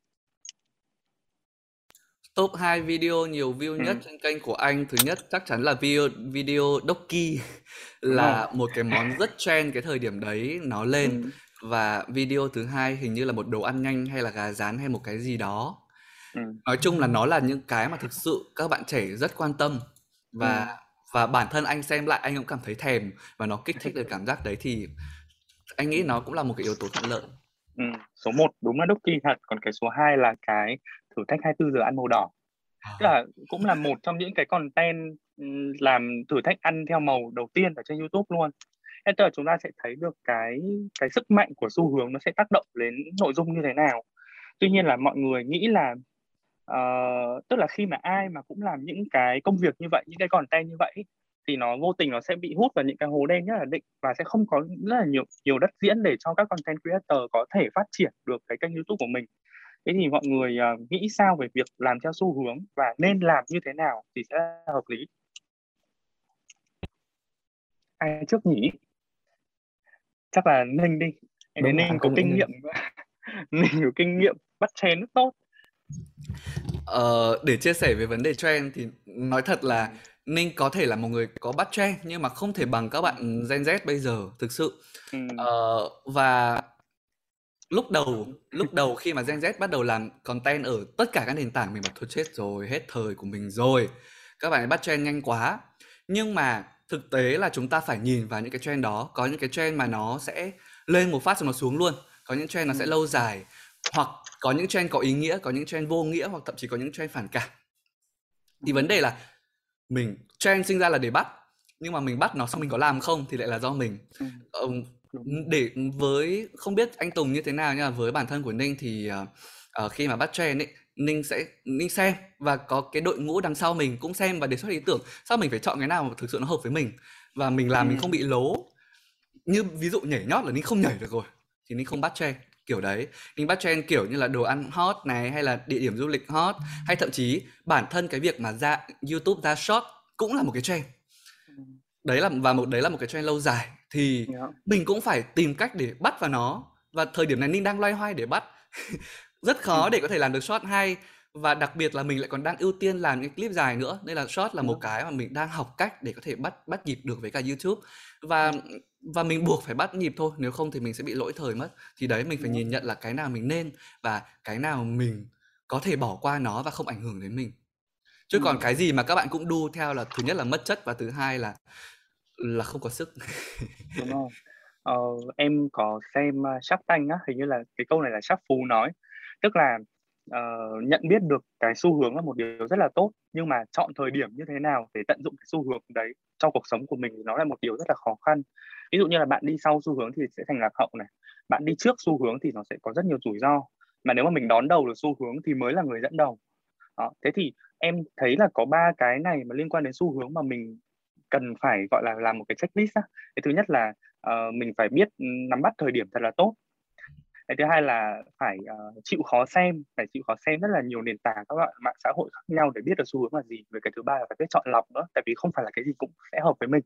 Top 2 video nhiều view nhất trên kênh của anh thứ nhất chắc chắn là video video Doki là ờ. một cái món rất trend cái thời điểm đấy nó lên Ừm. và video thứ hai hình như là một đồ ăn nhanh hay là gà rán hay một cái gì đó. Ừm. Nói chung là nó là những cái mà thực sự các bạn trẻ rất quan tâm và Ừm. và bản thân anh xem lại anh cũng cảm thấy thèm và nó kích thích được cảm giác đấy thì anh nghĩ nó cũng là một cái yếu tố thuận lợi. Ừm, số 1 đúng là Doki thật, còn cái số 2 là cái thử thách 24 giờ ăn màu đỏ. Tức là cũng là một trong những cái content làm thử thách ăn theo màu đầu tiên ở trên YouTube luôn. Thế tức là chúng ta sẽ thấy được cái cái sức mạnh của xu hướng nó sẽ tác động đến nội dung như thế nào. Tuy nhiên là mọi người nghĩ là uh, tức là khi mà ai mà cũng làm những cái công việc như vậy những cái content như vậy thì nó vô tình nó sẽ bị hút vào những cái hố đen nhất là định và sẽ không có rất là nhiều nhiều đất diễn để cho các content creator có thể phát triển được cái kênh YouTube của mình thế thì mọi người uh, nghĩ sao về việc làm theo xu hướng và nên làm như thế nào thì sẽ hợp lý? Ai trước nhỉ? Chắc là ninh đi. Em ninh có kinh nghiệm ninh có kinh nghiệm bắt trend rất tốt. Ờ, để chia sẻ về vấn đề trend thì nói thật là Ninh có thể là một người có bắt trend nhưng mà không thể bằng các bạn Gen Z bây giờ thực sự. Ừ. ờ, và lúc đầu lúc đầu khi mà Gen Z bắt đầu làm content ở tất cả các nền tảng mình bảo thôi chết rồi hết thời của mình rồi. Các bạn ấy bắt trend nhanh quá. Nhưng mà thực tế là chúng ta phải nhìn vào những cái trend đó. Có những cái trend mà nó sẽ lên một phát rồi nó xuống luôn. Có những trend nó sẽ lâu dài. Hoặc có những trend có ý nghĩa có những trend vô nghĩa hoặc thậm chí có những trend phản cảm. Thì vấn đề là mình trend sinh ra là để bắt. Nhưng mà mình bắt nó xong mình có làm không thì lại là do mình. Ừ. để với không biết anh Tùng như thế nào nhưng mà với bản thân của Ninh thì uh, khi mà bắt trend ấy Ninh sẽ Ninh xem và có cái đội ngũ đằng sau mình cũng xem và đề xuất ý tưởng sao mình phải chọn cái nào mà thực sự nó hợp với mình và mình làm ừ. mình không bị lố. Như ví dụ nhảy nhót là Ninh không nhảy được rồi thì Ninh không bắt trend kiểu đấy. Ninh bắt trend kiểu như là đồ ăn hot này hay là địa điểm du lịch hot hay thậm chí bản thân cái việc mà ra YouTube ra short cũng là một cái trend đấy là và một đấy là một cái trend lâu dài. Thì yeah. Dạ. mình cũng phải tìm cách để bắt vào nó. Và thời điểm này Ninh đang loay hoay để bắt. Rất khó để có thể làm được short hay. Và đặc biệt là mình lại còn đang ưu tiên làm những clip dài nữa. Nên là short là một cái mà mình đang học cách để có thể bắt bắt nhịp được với cả YouTube. Và và mình buộc phải bắt nhịp thôi. Nếu không thì mình sẽ bị lỗi thời mất. Thì đấy mình phải nhìn nhận là cái nào mình nên và cái nào mình có thể bỏ qua nó và không ảnh hưởng đến mình. Chứ còn cái gì mà các bạn cũng đu theo là thứ nhất là mất chất và thứ hai là là không có sức. Đúng không ờ, em có xem uh, Shark Tank á hình như là cái câu này là Shark Phú nói. Tức là uh, nhận biết được cái xu hướng là một điều rất là tốt nhưng mà chọn thời điểm như thế nào để tận dụng cái xu hướng đấy trong cuộc sống của mình thì nó là một điều rất là khó khăn. Ví dụ như là bạn đi sau xu hướng thì sẽ thành lạc hậu này bạn đi trước xu hướng thì nó sẽ có rất nhiều rủi ro mà nếu mà mình đón đầu được xu hướng thì mới là người dẫn đầu. Đó. thế thì em thấy là có ba cái này mà liên quan đến xu hướng mà mình cần phải gọi là làm một cái checklist á. Cái thứ nhất là uh, mình phải biết nắm bắt thời điểm thật là tốt. Cái thứ hai là phải uh, chịu khó xem phải chịu khó xem rất là nhiều nền tảng các bạn mạng xã hội khác nhau để biết được xu hướng là gì. Về cái thứ ba là phải biết chọn lọc nữa tại vì không phải là cái gì cũng sẽ hợp với mình.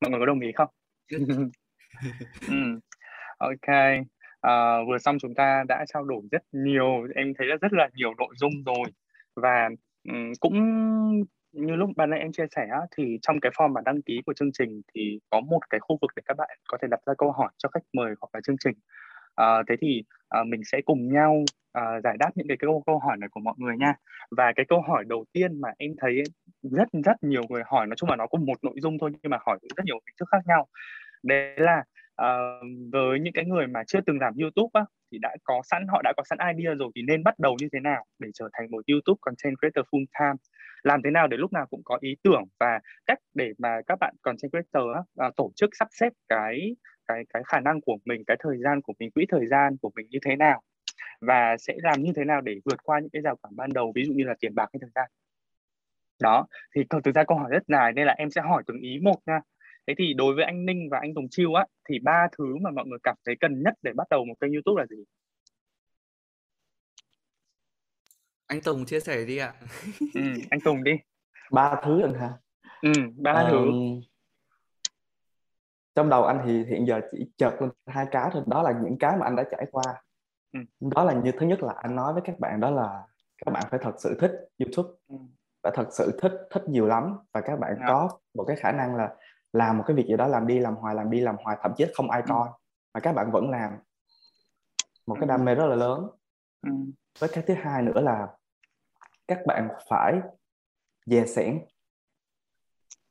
Mọi người có đồng ý không? Ừ. ok. À, vừa xong chúng ta đã trao đổi rất nhiều em thấy là rất là nhiều nội dung rồi. Và um, cũng như lúc ban nãy em chia sẻ thì trong cái form mà đăng ký của chương trình thì có một cái khu vực để các bạn có thể đặt ra câu hỏi cho khách mời hoặc là chương trình. À, thế thì à, mình sẽ cùng nhau à, giải đáp những cái câu câu hỏi này của mọi người nha. Và cái câu hỏi đầu tiên mà em thấy rất rất nhiều người hỏi nói chung là nó cũng một nội dung thôi nhưng mà hỏi rất nhiều hình thức khác nhau. Đấy là uh, với những cái người mà chưa từng làm YouTube á, thì đã có sẵn họ đã có sẵn idea rồi thì nên bắt đầu như thế nào để trở thành một YouTube content creator full time? Làm thế nào để lúc nào cũng có ý tưởng và cách để mà các bạn content creator á, uh, tổ chức sắp xếp cái cái cái khả năng của mình cái thời gian của mình quỹ thời gian của mình như thế nào? Và sẽ làm như thế nào để vượt qua những cái rào cản ban đầu ví dụ như là tiền bạc hay thời gian? Đó thì thực ra câu hỏi rất dài nên là em sẽ hỏi từng ý một nha thế thì đối với anh Ninh và anh Tùng Chiêu á thì ba thứ mà mọi người cảm thấy cần nhất để bắt đầu một kênh YouTube là gì? Anh Tùng chia sẻ đi ạ. Ừ, anh Tùng đi. Ba thứ anh hả? Ừ ba uh, thứ trong đầu anh thì hiện giờ chỉ chợt lên hai cái thôi. Đó là những cái mà anh đã trải qua. Ừ. đó là như thứ nhất là anh nói với các bạn đó là các bạn phải thật sự thích YouTube. Ừ. phải thật sự thích thích nhiều lắm. Và các bạn ừ. có một cái khả năng là làm một cái việc gì đó làm đi làm hoài làm đi làm hoài thậm chí không ai ừ. coi mà các bạn vẫn làm. Một cái đam mê rất là lớn. Ừ. với cái thứ hai nữa là các bạn phải dè sẻn.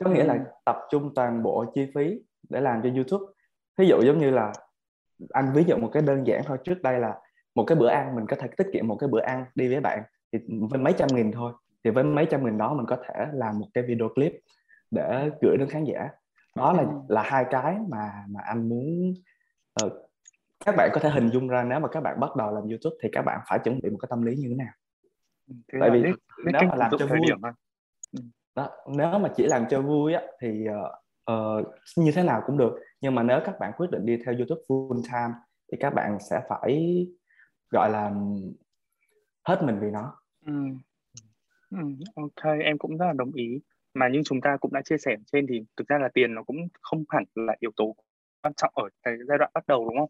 Có nghĩa là tập trung toàn bộ chi phí để làm cho YouTube. Ví dụ giống như là anh ví dụ một cái đơn giản thôi trước đây là một cái bữa ăn mình có thể tiết kiệm một cái bữa ăn đi với bạn thì với mấy trăm nghìn thôi thì với mấy trăm nghìn đó mình có thể làm một cái video clip để gửi đến khán giả đó là là hai cái mà mà anh muốn uh, các bạn có thể hình dung ra nếu mà các bạn bắt đầu làm YouTube thì các bạn phải chuẩn bị một cái tâm lý như thế nào. Ừ, thế tại vì biết, biết nếu mà làm cho vui điểm ừ. đó, nếu mà chỉ làm cho vui á thì uh, như thế nào cũng được. Nhưng mà nếu các bạn quyết định đi theo YouTube full time thì các bạn sẽ phải gọi là hết mình vì nó. Ừ. Ừ, ok em cũng rất là đồng ý mà như chúng ta cũng đã chia sẻ trên thì thực ra là tiền nó cũng không hẳn là yếu tố quan trọng ở cái giai đoạn bắt đầu đúng không?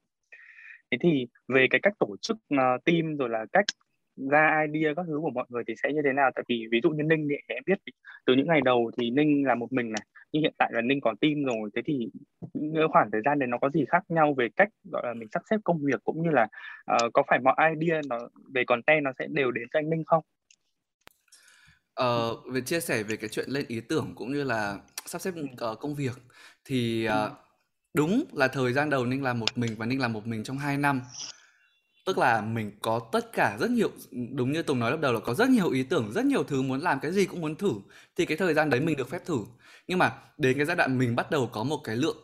Thế thì về cái cách tổ chức uh, team rồi là cách ra idea các thứ của mọi người thì sẽ như thế nào? Tại vì ví dụ như ninh thì em biết từ những ngày đầu thì ninh là một mình này nhưng hiện tại là ninh có team rồi. Thế thì những khoảng thời gian đấy nó có gì khác nhau về cách gọi là mình sắp xếp công việc cũng như là uh, có phải mọi idea nó về content nó sẽ đều đến cho anh ninh không? Ờ, về chia sẻ về cái chuyện lên ý tưởng cũng như là sắp xếp uh, công việc thì uh, đúng là thời gian đầu Ninh làm một mình và Ninh làm một mình trong 2 năm. Tức là mình có tất cả rất nhiều đúng như Tùng nói lúc đầu là có rất nhiều ý tưởng rất nhiều thứ muốn làm cái gì cũng muốn thử thì cái thời gian đấy mình được phép thử. Nhưng mà đến cái giai đoạn mình bắt đầu có một cái lượng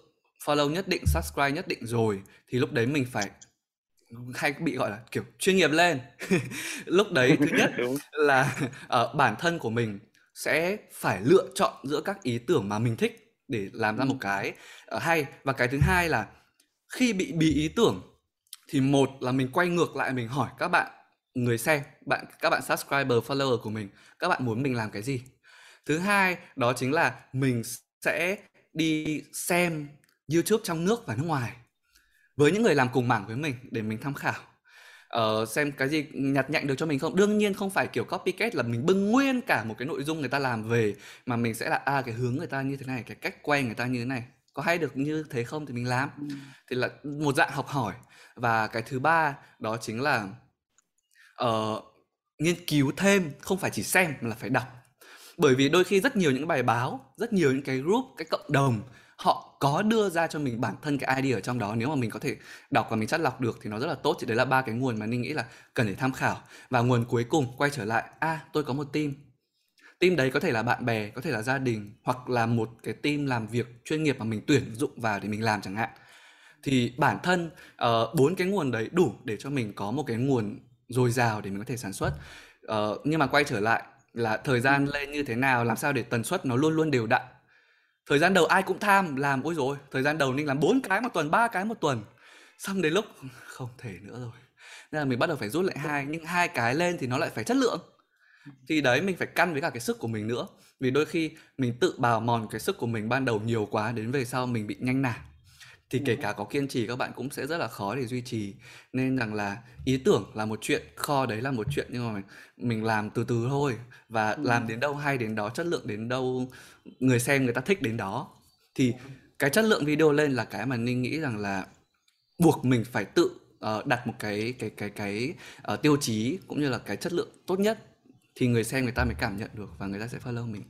follow nhất định subscribe nhất định rồi thì lúc đấy mình phải hay bị gọi là kiểu chuyên nghiệp lên. Lúc đấy thứ nhất là uh, bản thân của mình sẽ phải lựa chọn giữa các ý tưởng mà mình thích để làm ra một cái uh, hay. Và cái thứ hai là khi bị bí ý tưởng thì một là mình quay ngược lại mình hỏi các bạn người xem bạn các bạn subscriber follower của mình các bạn muốn mình làm cái gì? Thứ hai đó chính là mình sẽ đi xem youtube trong nước và nước ngoài với những người làm cùng mảng với mình để mình tham khảo. Uh, xem cái gì nhặt nhạnh được cho mình không. Đương nhiên không phải kiểu copycat là mình bưng nguyên cả một cái nội dung người ta làm về mà mình sẽ là à cái hướng người ta như thế này cái cách quay người ta như thế này. Có hay được như thế không thì mình làm. Ừ. thì là một dạng học hỏi. Và cái thứ ba đó chính là uh, nghiên cứu thêm không phải chỉ xem mà là phải đọc. Bởi vì đôi khi rất nhiều những bài báo rất nhiều những cái group cái cộng đồng họ có đưa ra cho mình bản thân cái idea ở trong đó. Nếu mà mình có thể đọc và mình chắt lọc được thì nó rất là tốt. Thì đấy là ba cái nguồn mà ninh nghĩ là cần để tham khảo. Và nguồn cuối cùng quay trở lại a à, tôi có một team. Team đấy có thể là bạn bè có thể là gia đình hoặc là một cái team làm việc chuyên nghiệp mà mình tuyển dụng vào để mình làm chẳng hạn. Thì bản thân ờ, bốn uh, cái nguồn đấy đủ để cho mình có một cái nguồn dồi dào để mình có thể sản xuất. Uh, nhưng mà quay trở lại là thời gian lên như thế nào làm sao để tần suất nó luôn luôn đều đặn thời gian đầu ai cũng tham, làm, ôi rồi thời gian đầu ninh làm bốn cái một tuần, ba cái một tuần. Xong đến lúc, không thể nữa rồi. Nên là mình bắt đầu phải rút lại hai, nhưng hai cái lên thì nó lại phải chất lượng. Thì đấy, mình phải căn với cả cái sức của mình nữa. Vì đôi khi mình tự bào mòn cái sức của mình ban đầu nhiều quá, đến về sau mình bị nhanh nản thì kể cả có kiên trì các bạn cũng sẽ rất là khó để duy trì nên rằng là ý tưởng là một chuyện kho đấy là một chuyện nhưng mà mình, mình làm từ từ thôi và ừ. làm đến đâu hay đến đó chất lượng đến đâu người xem người ta thích đến đó thì cái chất lượng video lên là cái mà ninh nghĩ rằng là buộc mình phải tự uh, đặt một cái cái cái cái uh, tiêu chí cũng như là cái chất lượng tốt nhất thì người xem người ta mới cảm nhận được và người ta sẽ follow mình.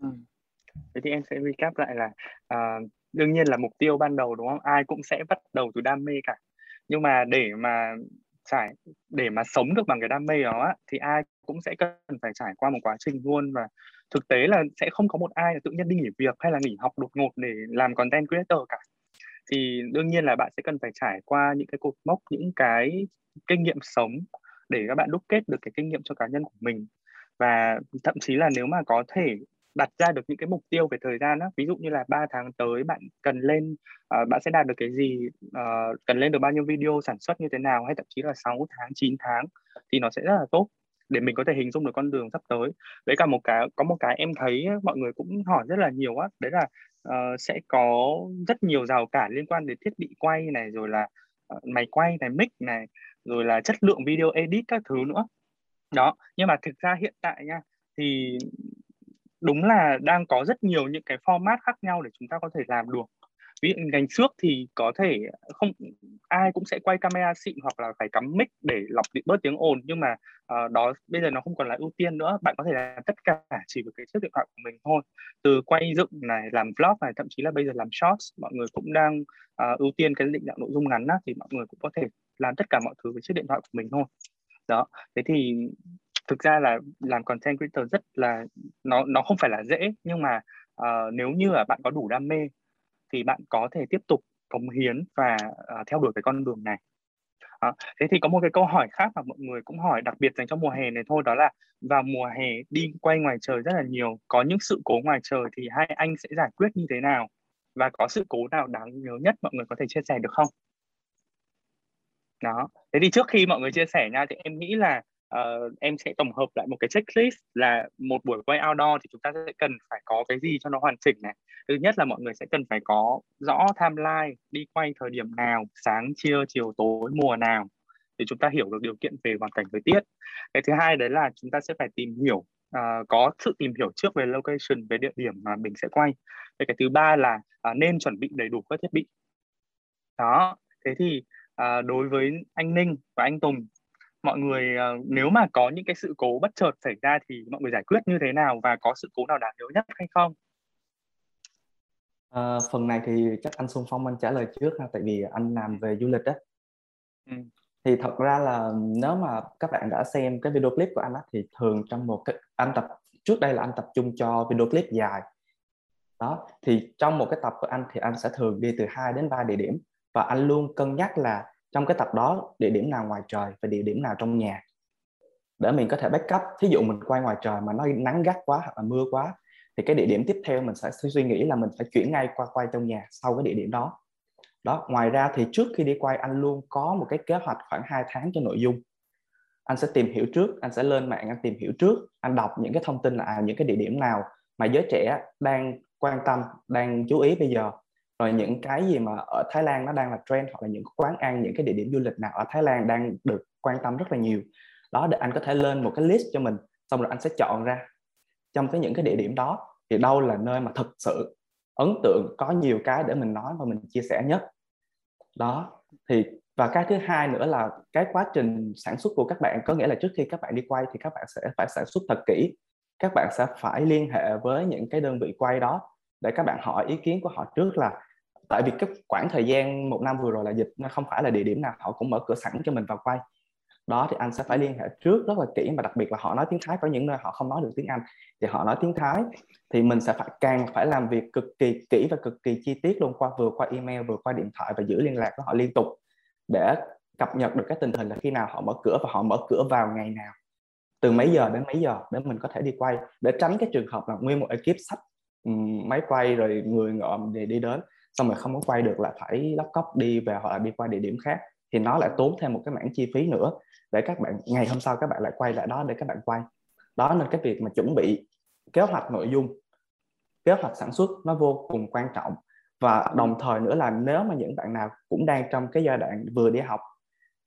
Ừ. Thế thì em sẽ recap lại là uh, đương nhiên là mục tiêu ban đầu, đúng không? Ai cũng sẽ bắt đầu từ đam mê cả. Nhưng mà để mà trải, để mà sống được bằng cái đam mê đó thì ai cũng sẽ cần phải trải qua một quá trình luôn và thực tế là sẽ không có một ai là tự nhiên đi nghỉ việc hay là nghỉ học đột ngột để làm content creator cả thì đương nhiên là bạn sẽ cần phải trải qua những cái cột mốc, những cái kinh nghiệm sống để các bạn đúc kết được cái kinh nghiệm cho cá nhân của mình và thậm chí là nếu mà có thể đặt ra được những cái mục tiêu về thời gian đó ví dụ như là 3 tháng tới bạn cần lên uh, bạn sẽ đạt được cái gì uh, cần lên được bao nhiêu video sản xuất như thế nào? Hay thậm chí là 6 tháng 9 tháng thì nó sẽ rất là tốt để mình có thể hình dung được con đường sắp tới. Với cả một cái có một cái em thấy mọi người cũng hỏi rất là nhiều á đấy là uh, sẽ có rất nhiều rào cản liên quan đến thiết bị quay này rồi là uh, máy quay này mic này rồi là chất lượng video edit các thứ nữa. Đó nhưng mà thực ra hiện tại nha thì đúng là đang có rất nhiều những cái format khác nhau để chúng ta có thể làm được. Ví dụ ngành trước thì có thể không ai cũng sẽ quay camera xịn hoặc là phải cắm mic để lọc bớt tiếng ồn nhưng mà uh, đó bây giờ nó không còn là ưu tiên nữa. Bạn có thể làm tất cả chỉ với cái chiếc điện thoại của mình thôi. Từ quay dựng này làm vlog này thậm chí là bây giờ làm shorts mọi người cũng đang uh, ưu tiên cái định dạng nội dung ngắn á, thì mọi người cũng có thể làm tất cả mọi thứ với chiếc điện thoại của mình thôi. Đó thế thì thực ra là làm content creator rất là nó nó không phải là dễ nhưng mà uh, nếu như là bạn có đủ đam mê thì bạn có thể tiếp tục cống hiến và uh, theo đuổi cái con đường này. À, thế thì có một cái câu hỏi khác mà mọi người cũng hỏi đặc biệt dành cho mùa hè này thôi đó là vào mùa hè đi quay ngoài trời rất là nhiều có những sự cố ngoài trời thì hai anh sẽ giải quyết như thế nào? Và có sự cố nào đáng nhớ nhất mọi người có thể chia sẻ được không? Đó thế thì trước khi mọi người chia sẻ nha thì em nghĩ là uh, em sẽ tổng hợp lại một cái checklist là một buổi quay outdoor thì chúng ta sẽ cần phải có cái gì cho nó hoàn chỉnh này. Thứ nhất là mọi người sẽ cần phải có rõ timeline đi quay thời điểm nào sáng trưa chiều tối mùa nào để chúng ta hiểu được điều kiện về hoàn cảnh thời tiết. Cái thứ hai đấy là chúng ta sẽ phải tìm hiểu uh, có sự tìm hiểu trước về location về địa điểm mà mình sẽ quay. Cái thứ ba là uh, nên chuẩn bị đầy đủ các thiết bị. Đó thế thì uh, đối với anh Ninh và anh Tùng mọi người uh, nếu mà có những cái sự cố bất chợt xảy ra thì mọi người giải quyết như thế nào và có sự cố nào đáng nhớ nhất hay không À, phần này thì chắc anh Xuân Phong anh trả lời trước ha, tại vì anh làm về du lịch đó. Ừ. Thì thật ra là nếu mà các bạn đã xem cái video clip của anh á, thì thường trong một cái anh tập trước đây là anh tập trung cho video clip dài. Đó, thì trong một cái tập của anh thì anh sẽ thường đi từ 2 đến 3 địa điểm và anh luôn cân nhắc là trong cái tập đó địa điểm nào ngoài trời và địa điểm nào trong nhà. Để mình có thể backup thí dụ mình quay ngoài trời mà nó nắng gắt quá hoặc là mưa quá thì cái địa điểm tiếp theo mình sẽ suy nghĩ là mình phải chuyển ngay qua quay trong nhà sau cái địa điểm đó. Đó ngoài ra thì trước khi đi quay anh luôn có một cái kế hoạch khoảng 2 tháng cho nội dung. Anh sẽ tìm hiểu trước anh sẽ lên mạng anh tìm hiểu trước anh đọc những cái thông tin là à, những cái địa điểm nào mà giới trẻ đang quan tâm đang chú ý bây giờ rồi những cái gì mà ở Thái Lan nó đang là trend hoặc là những quán ăn, những cái địa điểm du lịch nào ở Thái Lan đang được quan tâm rất là nhiều, đó để anh có thể lên một cái list cho mình, xong rồi anh sẽ chọn ra. Trong cái những cái địa điểm đó thì đâu là nơi mà thực sự ấn tượng, có nhiều cái để mình nói và mình chia sẻ nhất. Đó, thì, và cái thứ hai nữa là cái quá trình sản xuất của các bạn, có nghĩa là trước khi các bạn đi quay thì các bạn sẽ phải sản xuất thật kỹ. Các bạn sẽ phải liên hệ với những cái đơn vị quay đó để các bạn hỏi ý kiến của họ trước là tại vì cái khoảng thời gian một năm vừa rồi là dịch nó không phải là địa điểm nào họ cũng mở cửa sẵn cho mình vào quay. Đó, thì anh sẽ phải liên hệ trước rất là kỹ mà đặc biệt là họ nói tiếng Thái, có những nơi họ không nói được tiếng Anh. Thì họ nói tiếng Thái thì mình sẽ phải, càng phải làm việc cực kỳ kỹ và cực kỳ chi tiết luôn, qua vừa qua email, vừa qua điện thoại và giữ liên lạc với họ liên tục để cập nhật được cái tình hình là khi nào họ mở cửa và họ mở cửa vào ngày nào. Từ mấy giờ đến mấy giờ để mình có thể đi quay, để tránh cái trường hợp là nguyên một ekip sách máy quay rồi người ngợm để đi đến xong rồi không có quay được là phải lóc cốc đi về hoặc là đi qua địa điểm khác, thì nó lại tốn thêm một cái mảng chi phí nữa để các bạn, ngày hôm sau các bạn lại quay lại đó để các bạn quay. Đó, nên cái việc mà chuẩn bị kế hoạch nội dung, kế hoạch sản xuất nó vô cùng quan trọng. Và đồng thời nữa là nếu mà những bạn nào cũng đang trong cái giai đoạn vừa đi học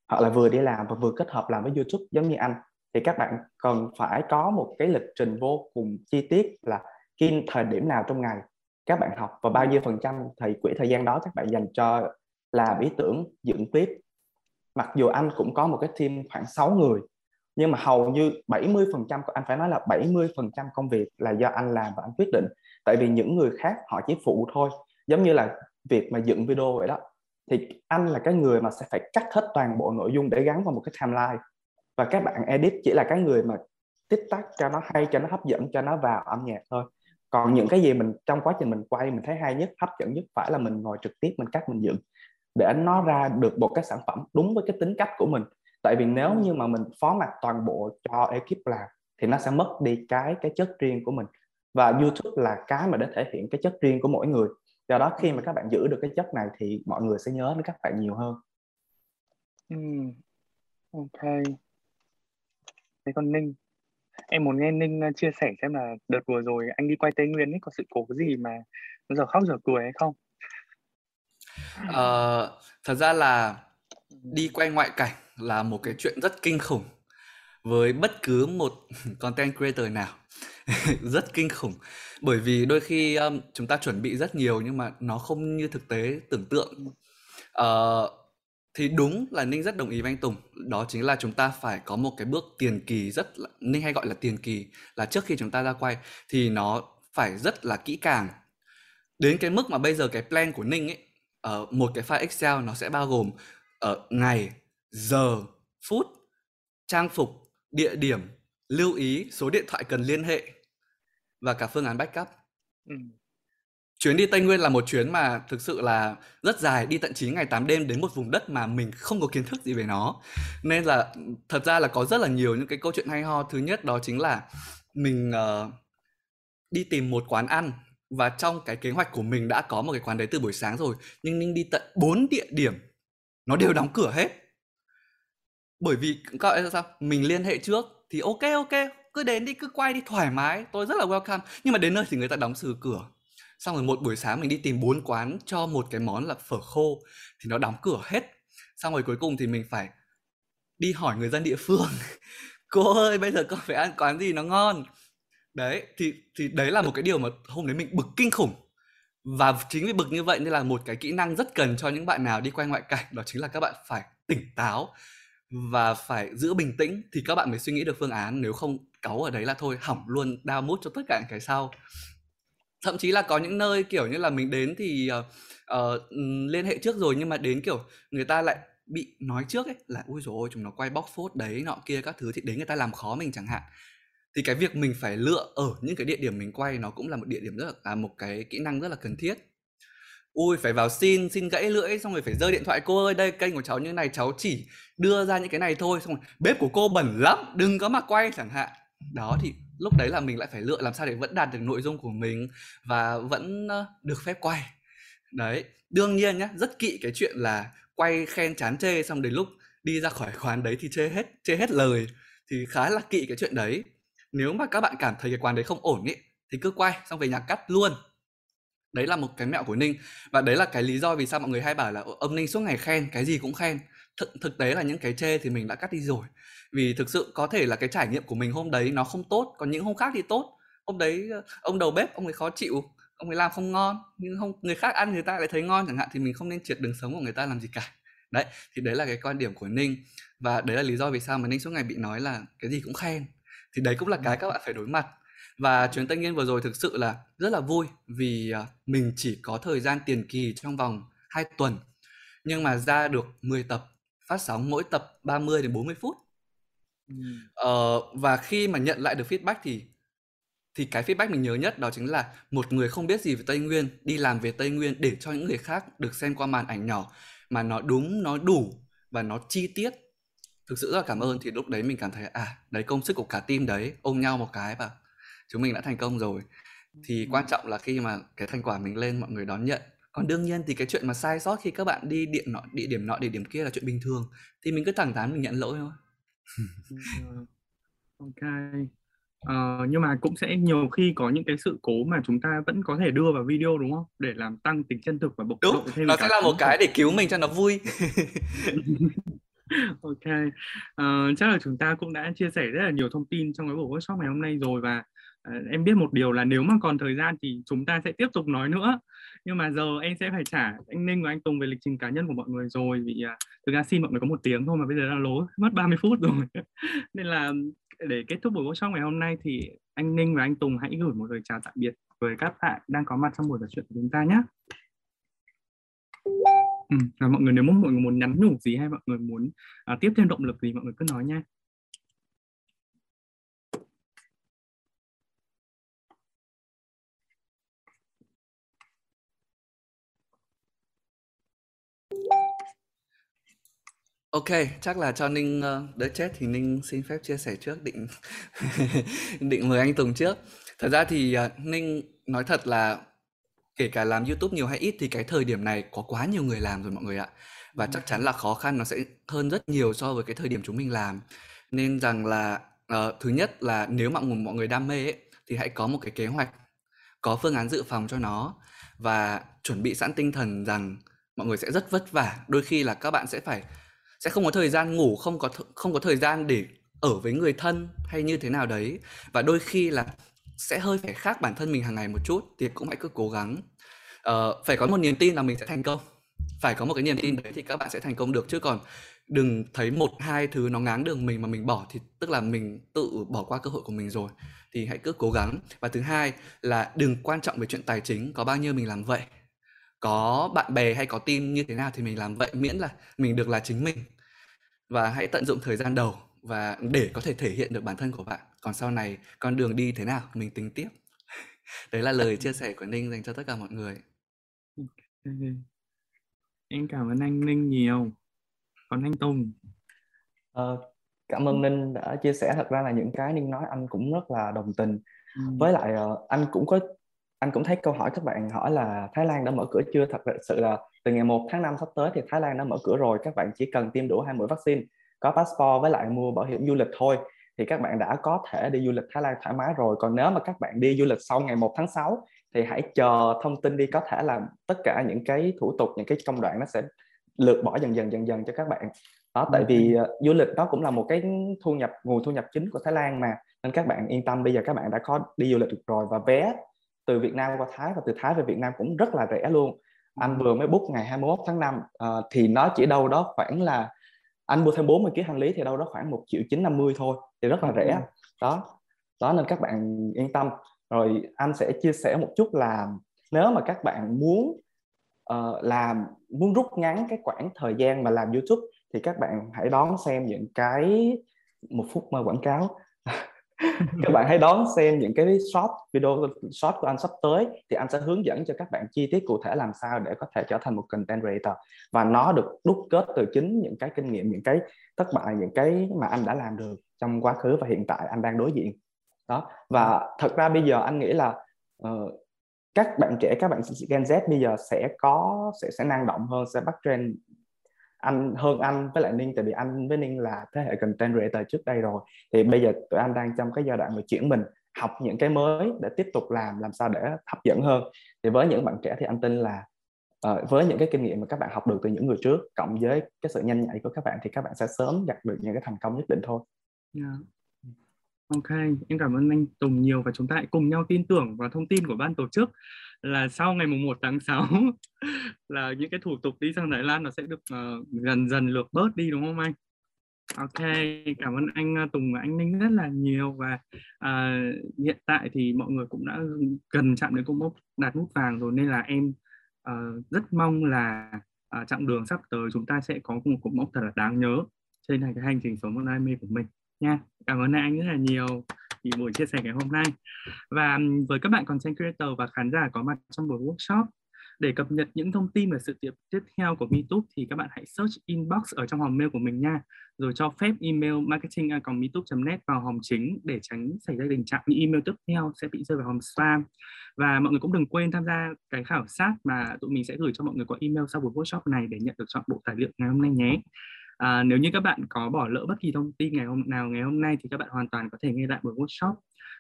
hoặc là vừa đi làm và vừa kết hợp làm với YouTube giống như anh, thì các bạn cần phải có một cái lịch trình vô cùng chi tiết là khi thời điểm nào trong ngày các bạn học và bao nhiêu phần trăm thì quỹ thời gian đó các bạn dành cho làm ý tưởng, dựng clip. Mặc dù anh cũng có một cái team khoảng 6 người, nhưng mà hầu như 70 phần trăm, anh phải nói là 70 phần trăm công việc là do anh làm và anh quyết định. Tại vì những người khác họ chỉ phụ thôi, giống như là việc mà dựng video vậy đó. Thì anh là cái người mà sẽ phải cắt hết toàn bộ nội dung để gắn vào một cái timeline. Và các bạn edit chỉ là cái người mà tích tắc cho nó hay, cho nó hấp dẫn, cho nó vào âm nhạc thôi còn những cái gì mình trong quá trình mình quay mình thấy hay nhất hấp dẫn nhất phải là mình ngồi trực tiếp mình cắt mình dựng. Để nó ra được một cái sản phẩm đúng với cái tính cách của mình. Tại vì nếu như mà mình phó mặt toàn bộ cho ekip làm thì nó sẽ mất đi cái cái chất riêng của mình. Và YouTube là cái mà để thể hiện cái chất riêng của mỗi người. Do đó khi mà các bạn giữ được cái chất này thì mọi người sẽ nhớ đến các bạn nhiều hơn. Ừ. ok. Thế còn ninh em muốn nghe ninh ờ, chia sẻ xem là đợt vừa rồi anh đi quay tây nguyên ấy có sự cố gì mà giờ khóc giờ cười hay không Ờ, thật ra là đi quay ngoại cảnh là một cái chuyện rất kinh khủng với bất cứ một content creator nào. Rất kinh khủng. Bởi vì đôi khi, um, chúng ta chuẩn bị rất nhiều nhưng mà nó không như thực tế tưởng tượng. uh, thì đúng là Ninh rất đồng ý với anh Tùng, đó chính là chúng ta phải có một cái bước tiền kỳ rất là Ninh hay gọi là tiền kỳ, là trước khi chúng ta ra quay thì nó phải rất là kỹ càng. Đến cái mức mà bây giờ cái plan của Ninh ấy ở một cái file Excel nó sẽ bao gồm ở ngày, giờ, phút, trang phục, địa điểm, lưu ý số điện thoại cần liên hệ và cả phương án backup. Ừ. Chuyến đi Tây Nguyên là một chuyến mà thực sự là rất dài, đi tận 9 ngày 8 đêm đến một vùng đất mà mình không có kiến thức gì về nó. Nên là thật ra là có rất là nhiều những cái câu chuyện hay ho. Thứ nhất đó chính là mình uh, đi tìm một quán ăn và trong cái kế hoạch của mình đã có một cái quán đấy từ buổi sáng rồi nhưng Ninh đi tận 4 địa điểm nó đều đóng cửa hết. Bởi vì các bạn sao mình liên hệ trước thì ok ok cứ đến đi cứ quay đi thoải mái. Tôi rất là welcome. Nhưng mà đến nơi thì người ta đóng sừ cửa xong rồi một buổi sáng mình đi tìm bốn quán cho một cái món là phở khô, thì nó đóng cửa hết. Xong rồi cuối cùng thì mình phải đi hỏi người dân địa phương. Cô ơi, bây giờ con phải ăn quán gì nó ngon? Đấy, thì thì đấy là một cái điều mà hôm đấy mình bực kinh khủng. Và chính vì bực như vậy nên là một cái kỹ năng rất cần cho những bạn nào đi quay ngoại cảnh đó chính là các bạn phải tỉnh táo và phải giữ bình tĩnh thì các bạn mới suy nghĩ được phương án. Nếu không cáu ở đấy là thôi, hỏng luôn đau mút cho tất cả những cái sau thậm chí là có những nơi kiểu như là mình đến thì uh, uh, liên hệ trước rồi nhưng mà đến kiểu người ta lại bị nói trước ấy là ui rồi chúng nó quay bóc phốt đấy nọ kia các thứ thì đến người ta làm khó mình chẳng hạn. Thì cái việc mình phải lựa ở những cái địa điểm mình quay nó cũng là một địa điểm rất là à, một cái kỹ năng rất là cần thiết. Ui phải vào xin xin gãy lưỡi xong rồi phải rơi điện thoại cô ơi đây kênh của cháu như này cháu chỉ đưa ra những cái này thôi xong rồi bếp của cô bẩn lắm đừng có mà quay chẳng hạn. Đó thì lúc đấy là mình lại phải lựa làm sao để vẫn đạt được nội dung của mình và vẫn được phép quay. Đấy, đương nhiên nhá, rất kỵ cái chuyện là quay khen chán chê xong đến lúc đi ra khỏi quán đấy thì chê hết chê hết lời thì khá là kỵ cái chuyện đấy. Nếu mà các bạn cảm thấy cái quán đấy không ổn ý, thì cứ quay xong về nhà cắt luôn. Đấy là một cái mẹo của ninh. Và đấy là cái lý do vì sao mọi người hay bảo là ông ninh suốt ngày khen, cái gì cũng khen thực thực tế là những cái chê thì mình đã cắt đi rồi. Vì thực sự có thể là cái trải nghiệm của mình hôm đấy nó không tốt, còn những hôm khác thì tốt. Hôm đấy ờ, ông đầu bếp, ông ấy khó chịu, ông ấy làm không ngon, nhưng không người khác ăn người ta lại thấy ngon chẳng hạn thì mình không nên triệt đường sống của người ta làm gì cả. Đấy, thì đấy là cái quan điểm của ninh. Và đấy là lý do vì sao mà ninh suốt ngày bị nói là cái gì cũng khen. Thì đấy cũng là cái các bạn phải đối mặt. Và chuyến tây nguyên vừa rồi thực sự là rất là vui vì ờ, mình chỉ có thời gian tiền kỳ trong vòng 2 tuần. Nhưng mà ra được 10 tập phát sóng mỗi tập 30 đến 40 phút. Ừ. ờ, và khi mà nhận lại được feedback thì thì cái feedback mình nhớ nhất đó chính là một người không biết gì về Tây Nguyên đi làm về Tây Nguyên để cho những người khác được xem qua màn ảnh nhỏ mà nó đúng nó đủ và nó chi tiết. Thực sự rất là cảm ơn thì lúc đấy mình cảm thấy à đấy công sức của cả team đấy ôm nhau một cái và chúng mình đã thành công rồi. Thì quan trọng là khi mà cái thành quả mình lên mọi người đón nhận còn đương nhiên thì cái chuyện mà sai sót khi các bạn đi điện nọ địa điểm nọ địa điểm kia là chuyện bình thường thì mình cứ thẳng thắn mình nhận lỗi thôi. Ok. Ờ, nhưng mà cũng sẽ nhiều khi có những cái sự cố mà chúng ta vẫn có thể đưa vào video đúng không? Để làm tăng tính chân thực và bộc lộ thêm nó sẽ là một cái để cứu mình cho nó vui. ok. Uh, chắc là chúng ta cũng đã chia sẻ rất là nhiều thông tin trong cái buổi workshop ngày hôm nay rồi và uh, em biết một điều là nếu mà còn thời gian thì chúng ta sẽ tiếp tục nói nữa nhưng mà giờ em sẽ phải trả anh Ninh và anh Tùng về lịch trình cá nhân của mọi người rồi vì uh, thực ra xin mọi người có một tiếng thôi mà bây giờ đang lố mất 30 phút rồi nên là để kết thúc buổi workshop ngày hôm nay thì anh Ninh và anh Tùng hãy gửi một lời chào tạm biệt với các bạn đang có mặt trong buổi trò chuyện của chúng ta nhé. Ừ, và mọi người nếu muốn mọi người muốn nhắn nhủ gì hay mọi người muốn uh, tiếp thêm động lực gì mọi người cứ nói nha. Ok, chắc là cho Ninh uh, đỡ chết thì Ninh xin phép chia sẻ trước định định mời anh Tùng trước. Thật ra thì uh, Ninh nói thật là kể cả làm YouTube nhiều hay ít thì cái thời điểm này có quá nhiều người làm rồi mọi người ạ. Và chắc chắn là khó khăn nó sẽ hơn rất nhiều so với cái thời điểm chúng mình làm. Nên rằng là uh, thứ nhất là nếu mà mọi người đam mê ấy, thì hãy có một cái kế hoạch, có phương án dự phòng cho nó và chuẩn bị sẵn tinh thần rằng mọi người sẽ rất vất vả. Đôi khi là các bạn sẽ phải sẽ không có thời gian ngủ, không có th- không có thời gian để ở với người thân hay như thế nào đấy. Và đôi khi là sẽ hơi phải khác bản thân mình hàng ngày một chút thì cũng hãy cứ cố gắng. Uh, phải có một niềm tin là mình sẽ thành công. Phải có một cái niềm tin đấy thì các bạn sẽ thành công được. Chứ còn đừng thấy một hai thứ nó ngáng đường mình mà mình bỏ thì tức là mình tự bỏ qua cơ hội của mình rồi. Thì hãy cứ cố gắng. Và thứ hai là đừng quan trọng về chuyện tài chính có bao nhiêu mình làm vậy có bạn bè hay có team như thế nào thì mình làm vậy miễn là mình được là chính mình. Và hãy tận dụng thời gian đầu và để có thể thể hiện được bản thân của bạn. Còn sau này con đường đi thế nào mình tính tiếp. Đấy là lời chia sẻ của ninh dành cho tất cả mọi người. Em cảm ơn anh ninh nhiều. Còn anh tùng? Ờ, cảm ơn ninh đã chia sẻ. Thật ra là những cái ninh nói anh cũng rất là đồng tình. Ừ. với lại uh, anh cũng có anh cũng thấy câu hỏi các bạn hỏi là Thái Lan đã mở cửa chưa? Thật sự là từ ngày 1 tháng 5 sắp tới thì Thái Lan đã mở cửa rồi các bạn chỉ cần tiêm đủ hai mũi vaccine có passport với lại mua bảo hiểm du lịch thôi thì các bạn đã có thể đi du lịch Thái Lan thoải mái rồi. Còn nếu mà các bạn đi du lịch sau ngày 1 tháng 6 thì hãy chờ thông tin đi có thể là tất cả những cái thủ tục những cái công đoạn nó sẽ lược bỏ dần dần dần dần cho các bạn. Đó tại vì uh, du lịch đó cũng là một cái thu nhập nguồn thu nhập chính của Thái Lan mà nên các bạn yên tâm bây giờ các bạn đã có đi du lịch được rồi và vé từ Việt Nam qua Thái và từ Thái về Việt Nam cũng rất là rẻ luôn. Anh vừa mới book ngày 21 tháng 5 uh, ờ, thì nó chỉ đâu đó khoảng là anh mua thêm 40 kg hành lý thì đâu đó khoảng một triệu chín năm mươi thôi thì rất là rẻ. Đó đó nên các bạn yên tâm. Rồi anh sẽ chia sẻ một chút là nếu mà các bạn muốn uh, làm muốn rút ngắn cái khoảng thời gian mà làm YouTube thì các bạn hãy đón xem những cái một phút quảng cáo các bạn hãy đón xem những cái short video short của anh sắp tới thì anh sẽ hướng dẫn cho các bạn chi tiết cụ thể làm sao để có thể trở thành một content creator. Và nó được đúc kết từ chính những cái kinh nghiệm những cái thất bại những cái mà anh đã làm được trong quá khứ và hiện tại anh đang đối diện. Đó. Và thật ra bây giờ anh nghĩ là uh, các bạn trẻ các bạn Gen Z bây giờ sẽ có sẽ sẽ năng động hơn sẽ bắt trend anh hơn anh với lại ninh tại vì anh với ninh là thế hệ content creator trước đây rồi thì bây giờ tụi anh đang trong cái giai đoạn mà chuyển mình học những cái mới để tiếp tục làm làm sao để hấp dẫn hơn thì với những bạn trẻ thì anh tin là uh, với những cái kinh nghiệm mà các bạn học được từ những người trước cộng với cái sự nhanh nhạy của các bạn thì các bạn sẽ sớm đạt được những cái thành công nhất định thôi. Yeah. Ok, em cảm ơn anh Tùng nhiều và chúng ta hãy cùng nhau tin tưởng vào thông tin của ban tổ chức là sau ngày mùng 1 tháng 6 là những cái thủ tục đi sang Thái Lan nó sẽ được uh, dần dần lược bớt đi đúng không anh? Ok, cảm ơn anh ờ, Tùng và anh Ninh rất là nhiều và uh, hiện tại thì mọi người cũng đã gần chạm đến cột mốc đạt nút vàng rồi nên là em uh, rất mong là uh, chặng đường sắp tới chúng ta sẽ có một cột mốc thật là đáng nhớ trên cái hành trình sống một đam mê của mình nha. Cảm ơn anh rất là nhiều thì buổi chia sẻ ngày hôm nay. Và với các bạn content creator và khán giả có mặt trong buổi workshop để cập nhật những thông tin về sự kiện tiếp theo của MeTube thì các bạn hãy search inbox ở trong hòm mail của mình nha. Rồi cho phép email marketing net vào hòm chính để tránh xảy ra tình trạng những email tiếp theo sẽ bị rơi vào hòm spam. Và mọi người cũng đừng quên tham gia cái khảo sát mà tụi mình sẽ gửi cho mọi người qua email sau buổi workshop này để nhận được chọn bộ tài liệu ngày hôm nay nhé. À, nếu như các bạn có bỏ lỡ bất kỳ thông tin ngày hôm nào ngày hôm nay thì các bạn hoàn toàn có thể nghe lại buổi workshop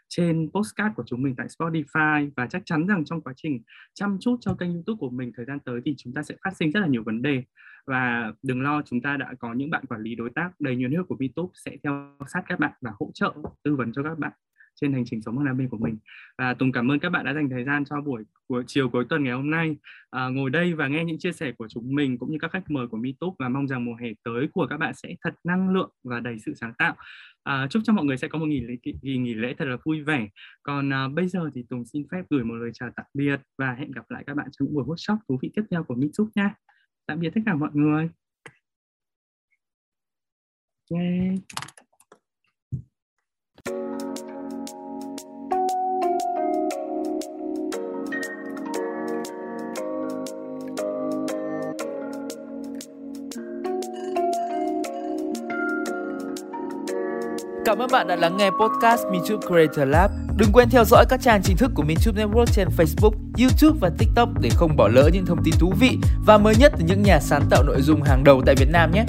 trên postcard của chúng mình tại Spotify. Và chắc chắn rằng trong quá trình chăm chút cho kênh YouTube của mình thời gian tới thì chúng ta sẽ phát sinh rất là nhiều vấn đề. Và đừng lo chúng ta đã có những bạn quản lý đối tác đầy nhiệt huyết của YouTube sẽ theo sát các bạn và hỗ trợ tư vấn cho các bạn trên hành trình sống bằng đam mê của mình. Và Tùng cảm ơn các bạn đã dành thời gian cho buổi buổi chiều cuối tuần ngày hôm nay. À, ngồi đây và nghe những chia sẻ của chúng mình cũng như các khách mời của MeTube và mong rằng mùa hè tới của các bạn sẽ thật năng lượng và đầy sự sáng tạo. À, chúc cho mọi người sẽ có một nghỉ lễ kỳ nghỉ lễ thật là vui vẻ. Còn à, bây giờ thì Tùng xin phép gửi một lời chào tạm biệt và hẹn gặp lại các bạn trong những buổi workshop thú vị tiếp theo của MeTube nha. Tạm biệt tất cả mọi người. Yeah. Cảm ơn bạn đã lắng nghe podcast Minchup Creator Lab. Đừng quên theo dõi các trang chính thức của Minchup Network trên Facebook, YouTube và TikTok để không bỏ lỡ những thông tin thú vị và mới nhất từ những nhà sáng tạo nội dung hàng đầu tại Việt Nam nhé.